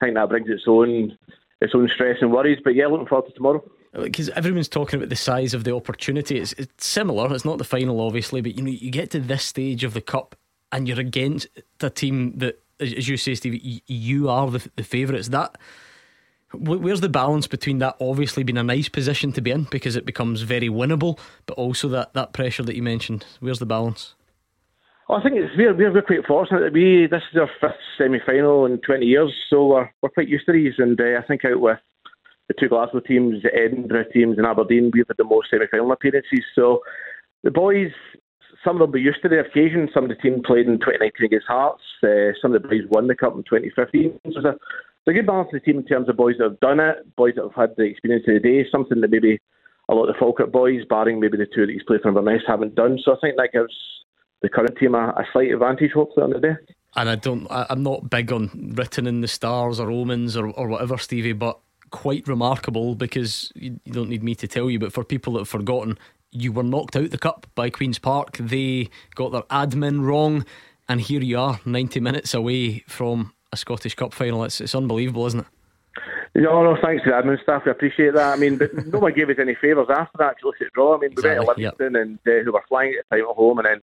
Speaker 13: I think that brings its own its own stress and worries. But yeah, looking forward to tomorrow
Speaker 1: because everyone's talking about the size of the opportunity. It's, it's similar. It's not the final, obviously, but you know you get to this stage of the cup and you're against a team that, as you say, Steve, you are the, the favourites. That where's the balance between that obviously being a nice position to be in because it becomes very winnable, but also that that pressure that you mentioned. Where's the balance?
Speaker 13: I think it's we're, we're quite fortunate that we this is our fifth semi final in 20 years, so we're, we're quite used to these. And uh, I think out with the two Glasgow teams, the Edinburgh teams, and Aberdeen, we've had the most semi-final appearances. So the boys, some of them were used to the occasion. Some of the team played in 2019 against Hearts. Uh, some of the boys won the cup in 2015. So it's a, a good balance of the team in terms of boys that have done it, boys that have had the experience of the day, something that maybe a lot of the Falkirk boys, barring maybe the two that he's played for Inverness, haven't done. So I think that gives the current team a, a slight advantage, hopefully, on the day.
Speaker 1: And I don't, I, am not big on written in the stars or omens or, or whatever, Stevie, but quite remarkable because you, you don't need me to tell you, but for people that have forgotten, you were knocked out the cup by Queen's Park. They got their admin wrong, and here you are, 90 minutes away from a Scottish Cup final. It's, it's unbelievable, isn't it?
Speaker 13: No, no, thanks to the admin staff. We appreciate that. I mean, but no one gave us any favours after that to look at the draw. I mean, we exactly, went to Livingston yep. and uh, who were flying at the time at home, and then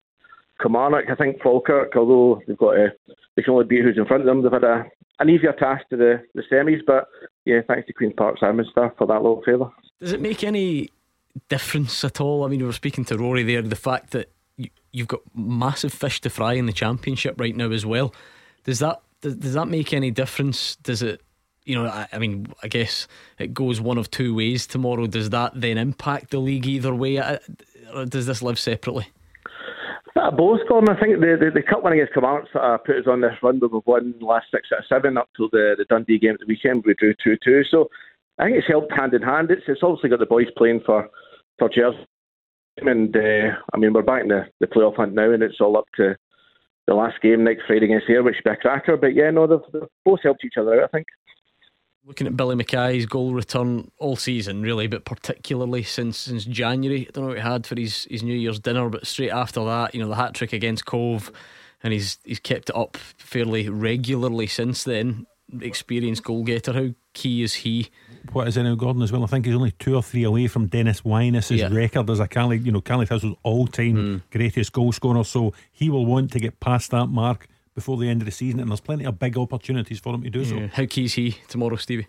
Speaker 13: Kilmarnock, I think Falkirk, although they've got a, they can only beat who's in front of them, they've had a, an easier task to the, the semis. But yeah, thanks to Queen's Park admin staff for that little favour.
Speaker 1: Does it make any difference at all? I mean, we were speaking to Rory there, the fact that you, you've got massive fish to fry in the championship right now as well. Does that does, does that make any difference? Does it you know, I, I, mean, I guess it goes one of two ways tomorrow. Does that then impact the league either way? Or does this live separately?
Speaker 13: Both. I think the, the, the cup win against Kilmarnock uh, put us on this run where we've won last six out of seven up till the, the Dundee game at the weekend. We drew 2 2. So I think it's helped hand in hand. It's, it's obviously got the boys playing for, for Jersey. And uh, I mean, we're back in the, the playoff hunt now, and it's all up to the last game next Friday against Ayr, which be a cracker. But yeah, no, they've, they've both helped each other out, I think.
Speaker 1: Looking at Billy Mackay's goal return all season, really, but particularly since since January. I don't know what he had for his, his New Year's dinner, but straight after that, you know, the hat trick against Cove, and he's he's kept it up fairly regularly since then. Experienced goal getter, how key is he?
Speaker 2: What is it now, Gordon, as well? I think he's only two or three away from Dennis Wyness's yeah. record as a Caley, you know, Caley Thistle's all time mm. greatest goal scorer. So he will want to get past that mark before the end of the season, and there's plenty of big opportunities for him to do yeah. so.
Speaker 1: How key is he tomorrow, Stevie?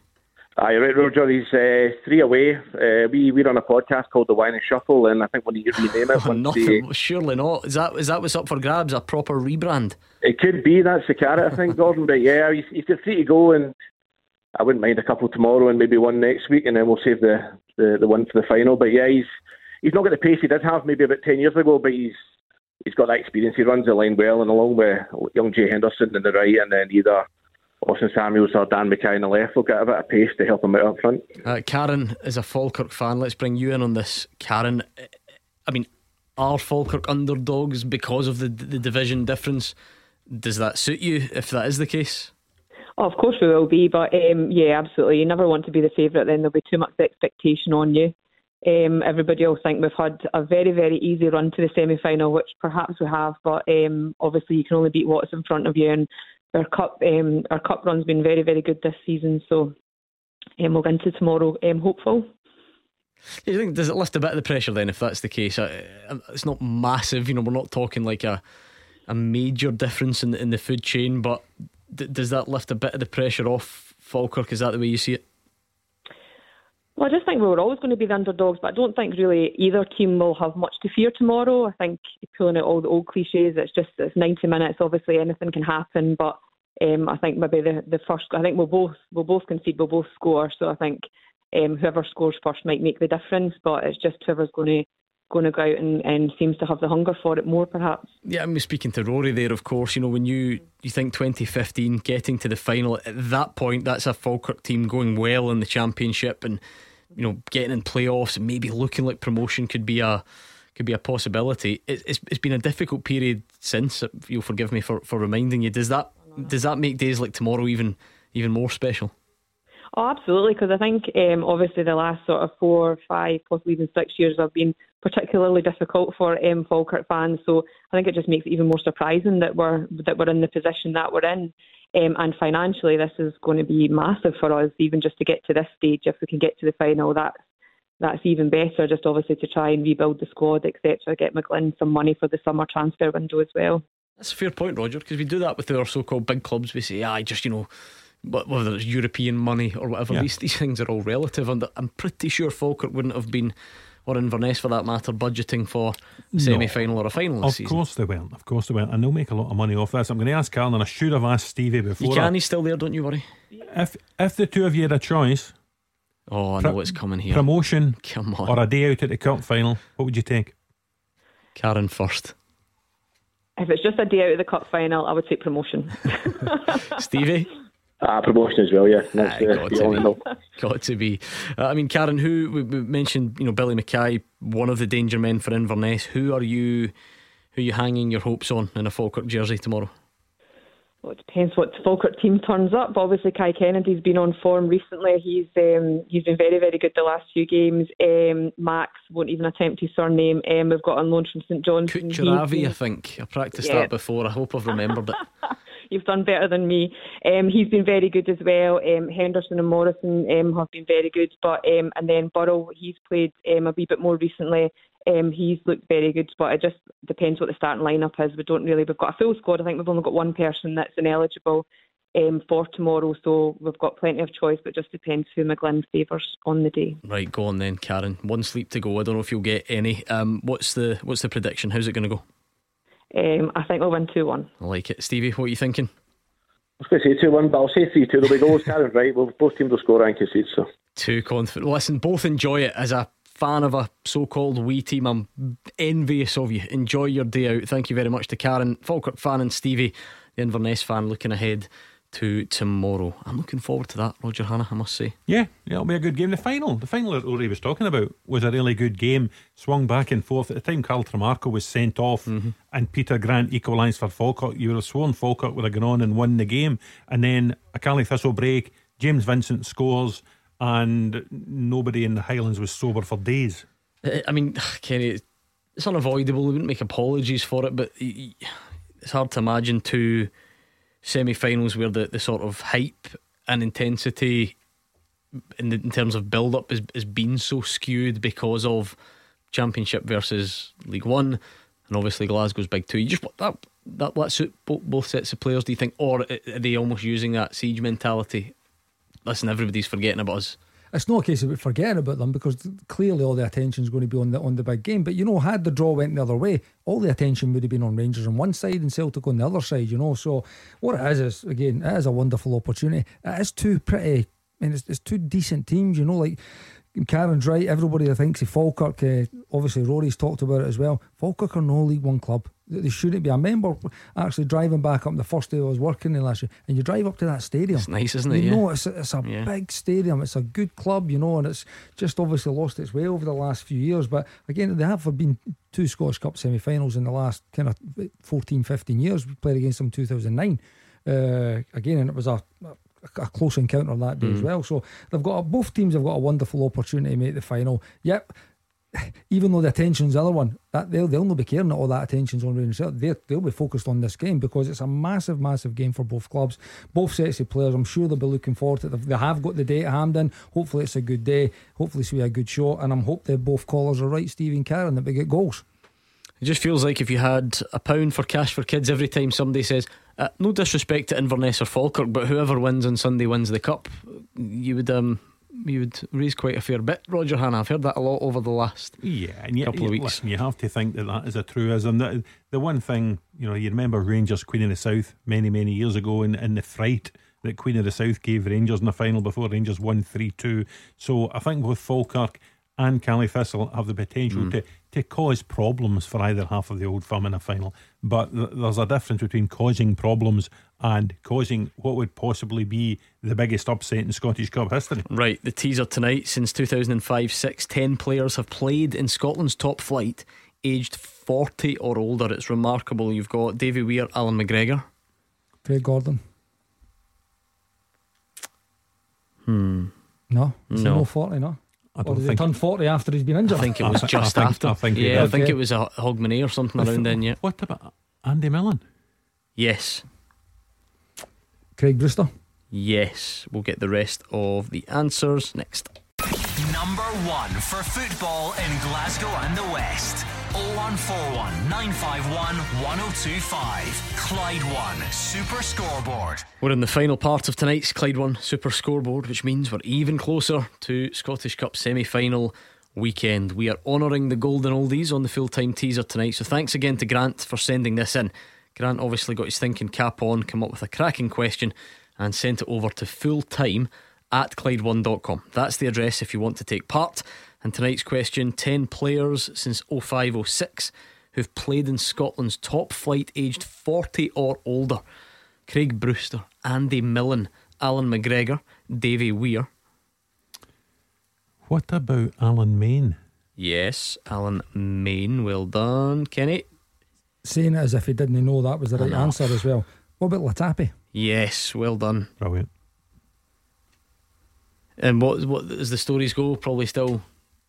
Speaker 13: Aye, right, Roger. He's uh, three away. Uh, we we're on a podcast called the Wine and Shuffle, and I think when you rename it,
Speaker 1: oh, nothing. Surely not. Is that is that what's up for grabs? A proper rebrand?
Speaker 13: It could be. That's the carrot, I think, Gordon. But yeah, he's, he's got three to go, and I wouldn't mind a couple tomorrow and maybe one next week, and then we'll save the the, the one for the final. But yeah, he's he's not got the pace he did have maybe about ten years ago, but he's he's got that experience. He runs the line well, and along with young Jay Henderson in the right, and then either Austin Samuels or Dan McKay on the left will get a bit of pace to help him out up front.
Speaker 1: Uh, Karen is a Falkirk fan. Let's bring you in on this, Karen. I mean, are Falkirk underdogs because of the the division difference? Does that suit you if that is the case?
Speaker 14: Oh, of course we will be, but um, yeah, absolutely. You never want to be the favourite, then there'll be too much expectation on you. Um, everybody will think we've had a very, very easy run to the semi final, which perhaps we have, but um, obviously you can only beat what's in front of you. And our cup, um, our cup run's been very, very good this season, so um, we'll go into tomorrow um, hopeful.
Speaker 1: Do you think does it lift a bit of the pressure then if that's the case? Uh, it's not massive, you know. We're not talking like a a major difference in the, in the food chain, but d- does that lift a bit of the pressure off Falkirk? Is that the way you see it?
Speaker 14: Well, I just think we were always going to be the underdogs, but I don't think really either team will have much to fear tomorrow. I think pulling out all the old cliches, it's just it's 90 minutes. Obviously, anything can happen, but um, I think maybe the the first. I think we'll both we'll both concede, we'll both score. So I think um, whoever scores first might make the difference, but it's just whoever's going to going to go out and, and seems to have the hunger for it more, perhaps.
Speaker 1: Yeah, I'm speaking to Rory there, of course. You know, when you you think 2015, getting to the final at that point, that's a Falkirk team going well in the championship, and you know, getting in playoffs and maybe looking like promotion could be a could be a possibility. It, it's it's been a difficult period since. You'll forgive me for, for reminding you. Does that does that make days like tomorrow even even more special?
Speaker 14: Oh, absolutely, because I think um, obviously the last sort of four, five, possibly even six years have been particularly difficult for um, Falkirk fans. So I think it just makes it even more surprising that we're that we're in the position that we're in. Um, and financially, this is going to be massive for us, even just to get to this stage. If we can get to the final, that's that's even better. Just obviously to try and rebuild the squad, etc. Get McGlynn some money for the summer transfer window as well.
Speaker 1: That's a fair point, Roger, because we do that with our so-called big clubs. We say, "I just you know." whether it's European money or whatever, yeah. these these things are all relative, and I'm pretty sure Falkirk wouldn't have been, or Inverness for that matter, budgeting for a semi final or a final.
Speaker 2: Of
Speaker 1: season.
Speaker 2: course they weren't. Of course they weren't, and they'll make a lot of money off this. I'm going to ask Carl, and I should have asked Stevie before.
Speaker 1: You can. He's still there. Don't you worry.
Speaker 2: If if the two of you had a choice.
Speaker 1: Oh, I know what's coming here.
Speaker 2: Promotion,
Speaker 1: come on,
Speaker 2: or a day out at the cup final. What would you take?
Speaker 1: Karen first.
Speaker 14: If it's just a day out of the cup final, I would take promotion.
Speaker 1: Stevie.
Speaker 13: Ah, promotion as well, yeah.
Speaker 1: That's, uh, got, to got, to be. Uh, I mean, Karen, who we, we, mentioned, you know, Billy Mackay, one of the danger men for Inverness. Who are you? Who are you hanging your hopes on in a Falkirk jersey tomorrow?
Speaker 14: Well, it depends what Falkirk team turns up. Obviously, Kai Kennedy's been on form recently. He's um, he's been very very good the last few games. Um, Max won't even attempt his surname. Um, we've got on loan from St John's.
Speaker 1: Kucheriavyi, I think. I practiced yeah. that before. I hope I've remembered it.
Speaker 14: You've done better than me. Um, he's been very good as well. Um, Henderson and Morrison um, have been very good, but um, and then Burrell, he's played um, a wee bit more recently. He's looked very good, but it just depends what the starting lineup is. We don't really. We've got a full squad. I think we've only got one person that's ineligible um, for tomorrow, so we've got plenty of choice. But just depends who McGlynn favours on the day.
Speaker 1: Right, go on then, Karen. One sleep to go. I don't know if you'll get any. Um, what's the what's the prediction? How's it going to go?
Speaker 14: Um, I think we'll win 2 1.
Speaker 1: I like it. Stevie, what are you thinking?
Speaker 13: I was going to say 2 1, but I'll say 3 2. There'll be goals, Karen, right? Well, both teams will score and concede, so.
Speaker 1: Too confident. Listen, both enjoy it. As a fan of a so called wee team, I'm envious of you. Enjoy your day out. Thank you very much to Karen, Falkirk fan, and Stevie, the Inverness fan, looking ahead to tomorrow. I'm looking forward to that, Roger Hannah, I must say.
Speaker 2: Yeah, yeah, it'll be a good game. The final, the final that Rory was talking about was a really good game. Swung back and forth. At the time, Carl Tremarco was sent off mm-hmm. and Peter Grant equalised for Falkirk. You would have sworn Falkirk would have gone on and won the game. And then a Caley Thistle break, James Vincent scores, and nobody in the Highlands was sober for days.
Speaker 1: Uh, I mean, Kenny, it's unavoidable. We wouldn't make apologies for it, but it's hard to imagine two semi-finals where the, the sort of hype and intensity in, the, in terms of build-up has, has been so skewed because of Championship versus League One, and obviously Glasgow's big two. You just that that that suit both, both sets of players. Do you think, or uh, are they almost using that siege mentality? Listen, everybody's forgetting about us
Speaker 3: it's not a case of forgetting about them because clearly all the attention is going to be on the on the big game. But you know, had the draw went the other way, all the attention would have been on Rangers on one side and Celtic on the other side. You know, so what it is is again, it is a wonderful opportunity. It is two pretty. I mean, it's, it's two decent teams. You know, like Karen's right. Everybody that thinks of Falkirk, uh, obviously Rory's talked about it as well. Falkirk are no League One club. They they shouldn't be. I remember actually driving back up the first day I was working there last year, and you drive up to that stadium.
Speaker 1: It's nice, isn't it?
Speaker 3: You
Speaker 1: Yeah.
Speaker 3: know, it's a, it's a
Speaker 1: Yeah.
Speaker 3: big stadium. It's a good club, you know, and it's just obviously lost its way over the last few years. But again, there have been two Scottish Cup semi-finals in the last kind of 14, 15 years. We played against them 2009 uh, again, and it was a, a a close encounter on that day as
Speaker 1: Mm.
Speaker 3: well. So they've got both teams have got a wonderful opportunity to make the final. Yep. Even though the attention's the other one, that they'll they'll not be caring that all that attention's on Rangers. They they'll be focused on this game because it's a massive, massive game for both clubs, both sets of players. I'm sure they'll be looking forward to it. They have got the day at Hampden. Hopefully, it's a good day. Hopefully, it's be a good show. And I'm hope that both callers are right, Stephen Karen, that we get goals.
Speaker 1: It just feels like if you had a pound for cash for kids every time somebody says, uh, no disrespect to Inverness or Falkirk, but whoever wins on Sunday wins the cup, you would um you would raise quite a fair bit. Roger Hannah, I've heard that a lot over the last
Speaker 2: Yeah, you,
Speaker 1: couple of weeks.
Speaker 2: listen, you have to think that that is a truism. The, the one thing, you know, you remember Rangers Queen of the South many, many years ago, and, and the fright that Queen of the South gave Rangers in the final before Rangers won 3 2. So I think both Falkirk and Caley Thistle have the potential
Speaker 1: Mm.
Speaker 2: to, to cause problems for either half of the old firm in a final. But th- there's a difference between causing problems and causing what would possibly be the biggest upset in Scottish Cup history.
Speaker 1: Right, the teaser tonight since 2005 6, 10 players have played in Scotland's top flight, aged 40 or older. It's remarkable. You've got Davy Weir, Allan McGregor.
Speaker 3: Craig Gordon.
Speaker 1: Hmm.
Speaker 3: No, is
Speaker 1: No.
Speaker 3: no forty. No,
Speaker 2: I don't
Speaker 3: did
Speaker 2: think-
Speaker 3: turn forty after he's been injured?
Speaker 1: I think it was
Speaker 2: I- I
Speaker 1: just
Speaker 2: think-
Speaker 1: after.
Speaker 2: I think he
Speaker 1: yeah, I
Speaker 2: did.
Speaker 1: think
Speaker 3: Okay.
Speaker 1: it was a Hogmanay or something around then, yeah.
Speaker 2: What about Andy Millen?
Speaker 1: Yes.
Speaker 3: Craig Brewster.
Speaker 1: Yes. We'll get the rest of the answers next.
Speaker 6: Number one for football in Glasgow and the West. 0141 951 1025. Clyde One Super Scoreboard.
Speaker 1: We're in the final part of tonight's Clyde One Super Scoreboard, which means we're even closer to Scottish Cup semi final weekend. We are honouring the golden oldies on the full time teaser tonight. So thanks again to Grant for sending this in. Grant obviously got his thinking cap on, come up with a cracking question, and sent it over to full time at Clyde1.com. That's the address if you want to take part. And tonight's question 10 players since 0506 who've played in Scotland's top flight aged 40 or older. Craig Brewster, Andy Millen, Allan McGregor, Davy Weir.
Speaker 2: What about Alan Main?
Speaker 1: Yes, Alan Main. Well done, Kenny.
Speaker 3: Saying it as if he didn't know that was the right
Speaker 1: know.
Speaker 3: answer as well. What about Latapy?
Speaker 1: Yes, well done.
Speaker 2: Brilliant.
Speaker 1: And what what as the stories go, probably still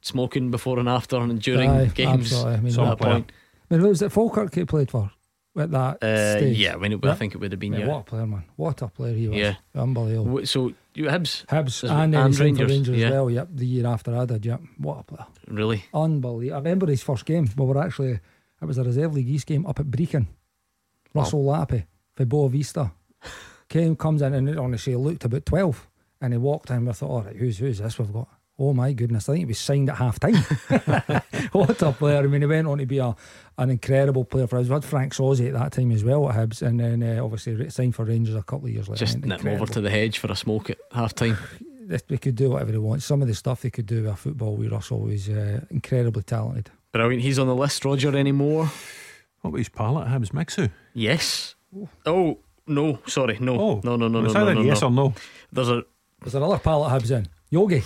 Speaker 1: smoking before and after and during
Speaker 3: Aye,
Speaker 1: games
Speaker 3: absolutely. I mean,
Speaker 1: at
Speaker 2: Some
Speaker 1: that
Speaker 2: player.
Speaker 1: point.
Speaker 3: I mean, was it Falkirk he played for at that
Speaker 1: Uh,
Speaker 3: stage?
Speaker 1: yeah, I, mean, it, I think it would have been
Speaker 3: Yeah,
Speaker 1: yeah.
Speaker 3: What a player, man! What a player he was.
Speaker 1: Yeah.
Speaker 3: unbelievable.
Speaker 1: So you Hibs,
Speaker 3: Hibs and,
Speaker 1: and
Speaker 3: he signed for
Speaker 1: Rangers,
Speaker 3: Rangers
Speaker 1: yeah.
Speaker 3: as well. Yep, the year after I did. Yep, what a player!
Speaker 1: really?
Speaker 3: Unbelievable. I remember his first game. We were actually it was a reserve league East game up at Brechin. Russell Latapy for Boavista came comes in and honestly looked about twelve and he walked in. We thought, all right, who's who's this we've got? Oh my goodness! I think he was signed at half time. what a player! I mean, he went on to be a, an incredible player for us. We had Franck Sauzée at that time as well at Hibs, and then uh, obviously re- signed for Rangers a couple of years later.
Speaker 1: Just nip him over to the hedge for a smoke at half time.
Speaker 3: They- They could do whatever they want. Some of the stuff they could do with football with Russell was uh, incredibly talented.
Speaker 1: Brilliant. He's on the list, Roger, anymore?
Speaker 2: What about his pal at Hibs, Mixu?
Speaker 1: Yes. Oh, no, sorry, no.
Speaker 2: Oh,
Speaker 1: no, no, no, no,
Speaker 2: was
Speaker 1: no,
Speaker 2: that
Speaker 1: no,
Speaker 2: a yes
Speaker 1: no.
Speaker 2: or no?
Speaker 1: There's a
Speaker 3: There's another pal at Hibs in Yogi.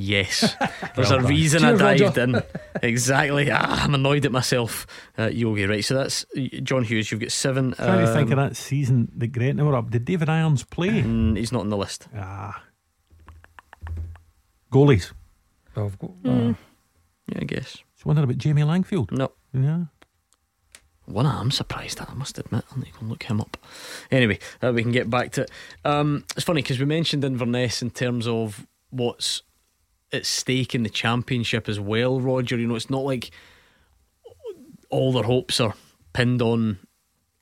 Speaker 1: Yes. There's
Speaker 2: Well
Speaker 1: a reason
Speaker 3: Cheers,
Speaker 1: I dived
Speaker 3: Roger.
Speaker 1: in. Exactly. Ah, I'm annoyed at myself, uh, Yogi. Right, so that's John Hughes. You've got seven.
Speaker 2: Trying to think of
Speaker 1: um,
Speaker 2: that season that Gretna were up. Did David Irons play?
Speaker 1: mm, he's not on the list.
Speaker 2: ah. Goalies.
Speaker 3: Oh, I've got,
Speaker 1: Hmm.
Speaker 3: uh,
Speaker 1: Yeah, I guess.
Speaker 2: Just wondering about Jamie Langfield.
Speaker 1: No.
Speaker 2: Yeah.
Speaker 1: One I'm surprised at, I must admit. I'll need to look him up. Anyway, uh, we can get back to it. Um, it's funny because we mentioned Inverness in terms of what's at stake in the championship as well, Roger. You know, it's not like all their hopes are pinned on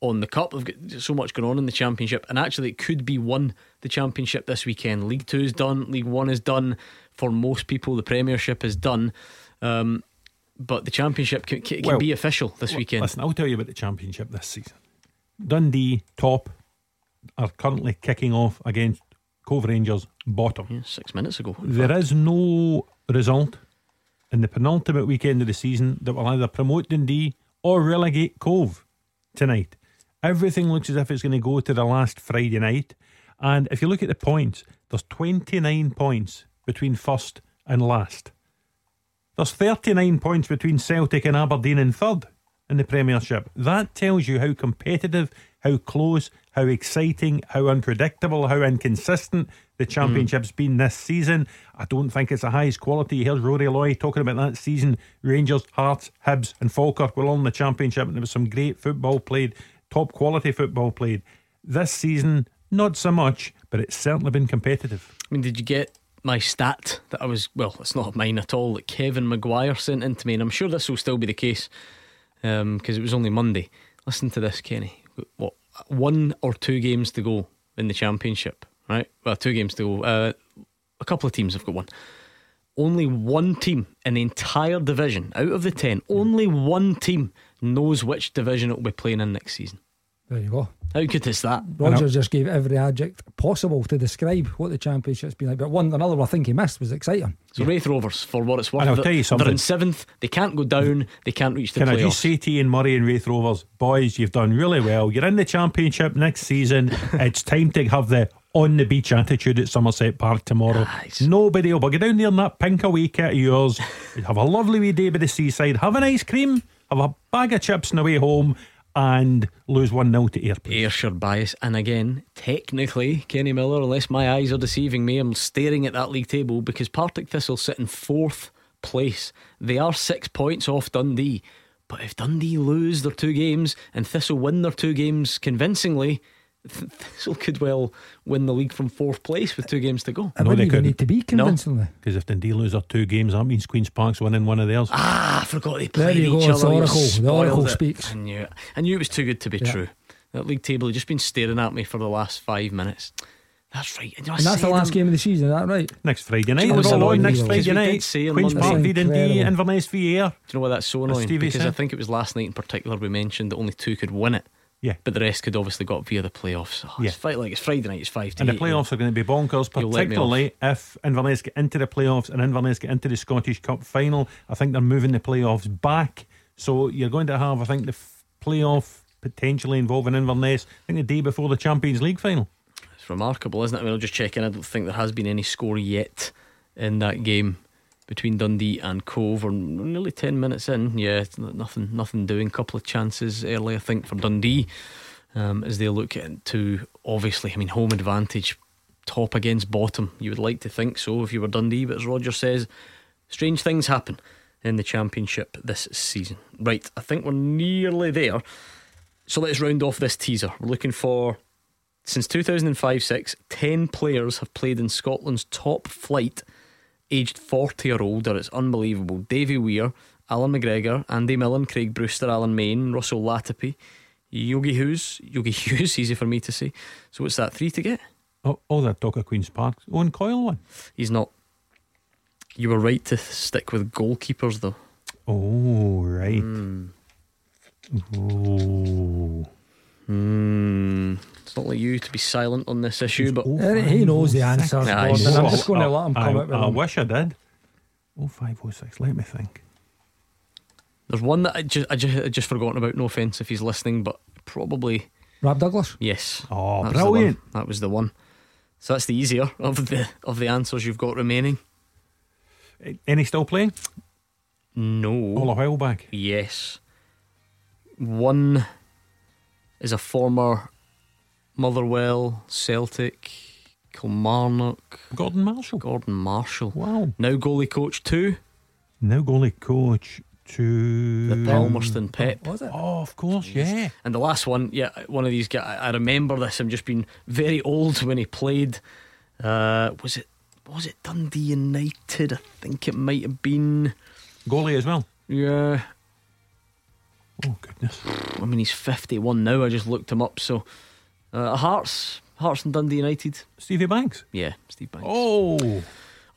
Speaker 1: on the cup. They've got so much going on in the championship, and actually, it could be won the championship this weekend. League Two is done, League One is done for most people. The Premiership is done, um, but the championship can, can,
Speaker 2: Well,
Speaker 1: be official this
Speaker 2: Well,
Speaker 1: weekend.
Speaker 2: Listen, I'll tell you about the championship this season. Dundee top are currently kicking off against Cove Rangers bottom.
Speaker 1: Yeah, six minutes ago.
Speaker 2: There is no result in the penultimate weekend of the season that will either promote Dundee or relegate Cove tonight. Everything looks as if it's going to go to the last Friday night. And if you look at the points, there's 29 points between first and last. There's 39 points between Celtic and Aberdeen in third in the Premiership. That tells you how competitive, how close, how exciting, how unpredictable, how inconsistent the Championship's been this season. I don't think it's the highest quality. Here's Rory Loy talking about that season. Rangers, Hearts, Hibs, and Falkirk were all in the Championship, and there was some great football played, top quality football played. This season, not so much, but it's certainly been competitive.
Speaker 1: I mean, did you get my stat that I was, well, it's not mine at all, that Kevin Maguire sent in to me, and I'm sure this will still be the case because um, it was only Monday. Listen to this, Kenny. What, one or two games to go in the Championship, right? Well, two games to go. Uh, a couple of teams have got one. Only one team in the entire division, out of the 10, only one team knows which division it will be playing in next season.
Speaker 3: There you go.
Speaker 1: How good is that?
Speaker 3: Roger just gave every adject possible to describe what the championship's been like. But one, another, I think he missed was exciting.
Speaker 1: So yeah. Raith Rovers, for what it's worth,
Speaker 2: and I'll tell you something.
Speaker 1: They're in seventh. They can't go down. They can't reach the
Speaker 2: Can
Speaker 1: playoffs.
Speaker 2: I just say to Ian Murray and Raith Rovers, boys, you've done really well. You're in the championship next season. it's time to have the on the beach attitude at Somerset Park tomorrow. Ah, nice. Nobody will get down there in that pink away kit of yours. have a lovely wee day by the seaside. Have an ice cream. Have a bag of chips on the way home and lose 1 0 to Ayr.
Speaker 1: Ayrshire bias. And again, technically, Kenny Miller, unless my eyes are deceiving me, I'm staring at that league table because Partick Thistle sit in fourth place. They are six points off Dundee. But if Dundee lose their two games and Thistle win their two games convincingly, Thistle could well win the league from fourth place with two games to go.
Speaker 3: I no, they couldn't. need to be convincingly.
Speaker 2: Because no. if Dundee lose their two games, that means Queen's Park's winning one of theirs.
Speaker 1: Ah, I forgot they played
Speaker 3: there you
Speaker 1: each
Speaker 3: go,
Speaker 1: other.
Speaker 3: The Oracle, the Oracle
Speaker 1: it.
Speaker 3: speaks.
Speaker 1: I knew it. I knew it was too good to be yeah. true. That league table had just been staring at me for the last five minutes. That's right.
Speaker 3: And, and that's the last them. game of the season, is that right?
Speaker 2: Next Friday night. They're all on next Friday night. Queen's Park v Dundee, Inverness v Ayr.
Speaker 1: Do you know why that's so annoying? Because said. I think it was last night in particular we mentioned that only two could win it.
Speaker 2: Yeah.
Speaker 1: But the rest could obviously got via the playoffs. Oh, yeah. It's fight like it's Friday night, it's five to
Speaker 2: And
Speaker 1: eight,
Speaker 2: the playoffs are going to be bonkers, particularly if Inverness get into the playoffs and Inverness get into the Scottish Cup final. I think they're moving the playoffs back. So you're going to have, I think, the f- playoff potentially involving Inverness, I think the day before the Champions League final.
Speaker 1: It's remarkable, isn't it? I mean, I'll just check in. I don't think there has been any score yet in that game between Dundee and Cove. We're nearly ten minutes in. Yeah, nothing, nothing doing. Couple of chances early, I think, for Dundee um, as they look to obviously. I mean, home advantage, top against bottom. You would like to think so if you were Dundee, but as Roger says, strange things happen in the championship this season. Right, I think we're nearly there. So let's round off this teaser. We're looking for since 2005 6, 10 players have played in Scotland's top flight aged 40 or older. It's unbelievable. Davy Weir, Allan McGregor, Andy Millen, Craig Brewster, Alan Main, Russell Latapy, Yogi Hughes, Yogi Hughes, easy for me to say. So what's that, three to get?
Speaker 2: Oh, oh that talk of Queen's Park. Owen Coyle one.
Speaker 1: He's not. You were right to stick with goalkeepers though.
Speaker 2: Oh, right. Mm. Oh.
Speaker 1: Hmm. It's not like you to be silent on this issue, but
Speaker 3: he knows the answer. Nah, I'm just going to let him come
Speaker 2: I, I wish I did. Oh five oh six. Let me think.
Speaker 1: There's one that I just I just, I just forgotten about. No offense if he's listening, but probably
Speaker 3: Rob Douglas.
Speaker 1: Yes.
Speaker 2: Oh, that's brilliant!
Speaker 1: That was the one. So that's the easier of the of the answers you've got remaining.
Speaker 2: Any still playing?
Speaker 1: No.
Speaker 2: All a while back.
Speaker 1: Yes. One is a former Motherwell, Celtic, Kilmarnock.
Speaker 2: Gordon Marshall.
Speaker 1: Gordon Marshall.
Speaker 2: Wow.
Speaker 1: Now goalie coach too.
Speaker 2: Now goalie coach to
Speaker 1: the Palmerston Pep.
Speaker 3: Was it?
Speaker 2: Oh, of course, yeah.
Speaker 1: And the last one, yeah, one of these guys. I remember this. I'm just being very old when he played. Uh, was it? Was it Dundee United? I think it might have been
Speaker 2: goalie as well.
Speaker 1: Yeah.
Speaker 2: Oh goodness.
Speaker 1: I mean, he's 51 now. I just looked him up. So uh, Hearts, Hearts and Dundee United.
Speaker 2: Stevie Banks.
Speaker 1: Yeah, Steve Banks.
Speaker 2: Oh.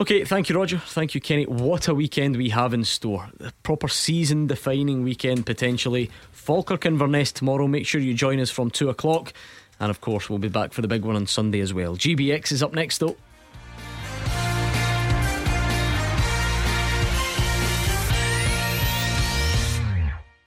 Speaker 1: Okay, thank you, Roger. Thank you, Kenny. What a weekend we have in store. A proper season defining weekend, potentially. Falkirk Inverness tomorrow. Make sure you join us from 2 o'clock. And of course, we'll be back for the big one on Sunday as well. GBX is up next, though.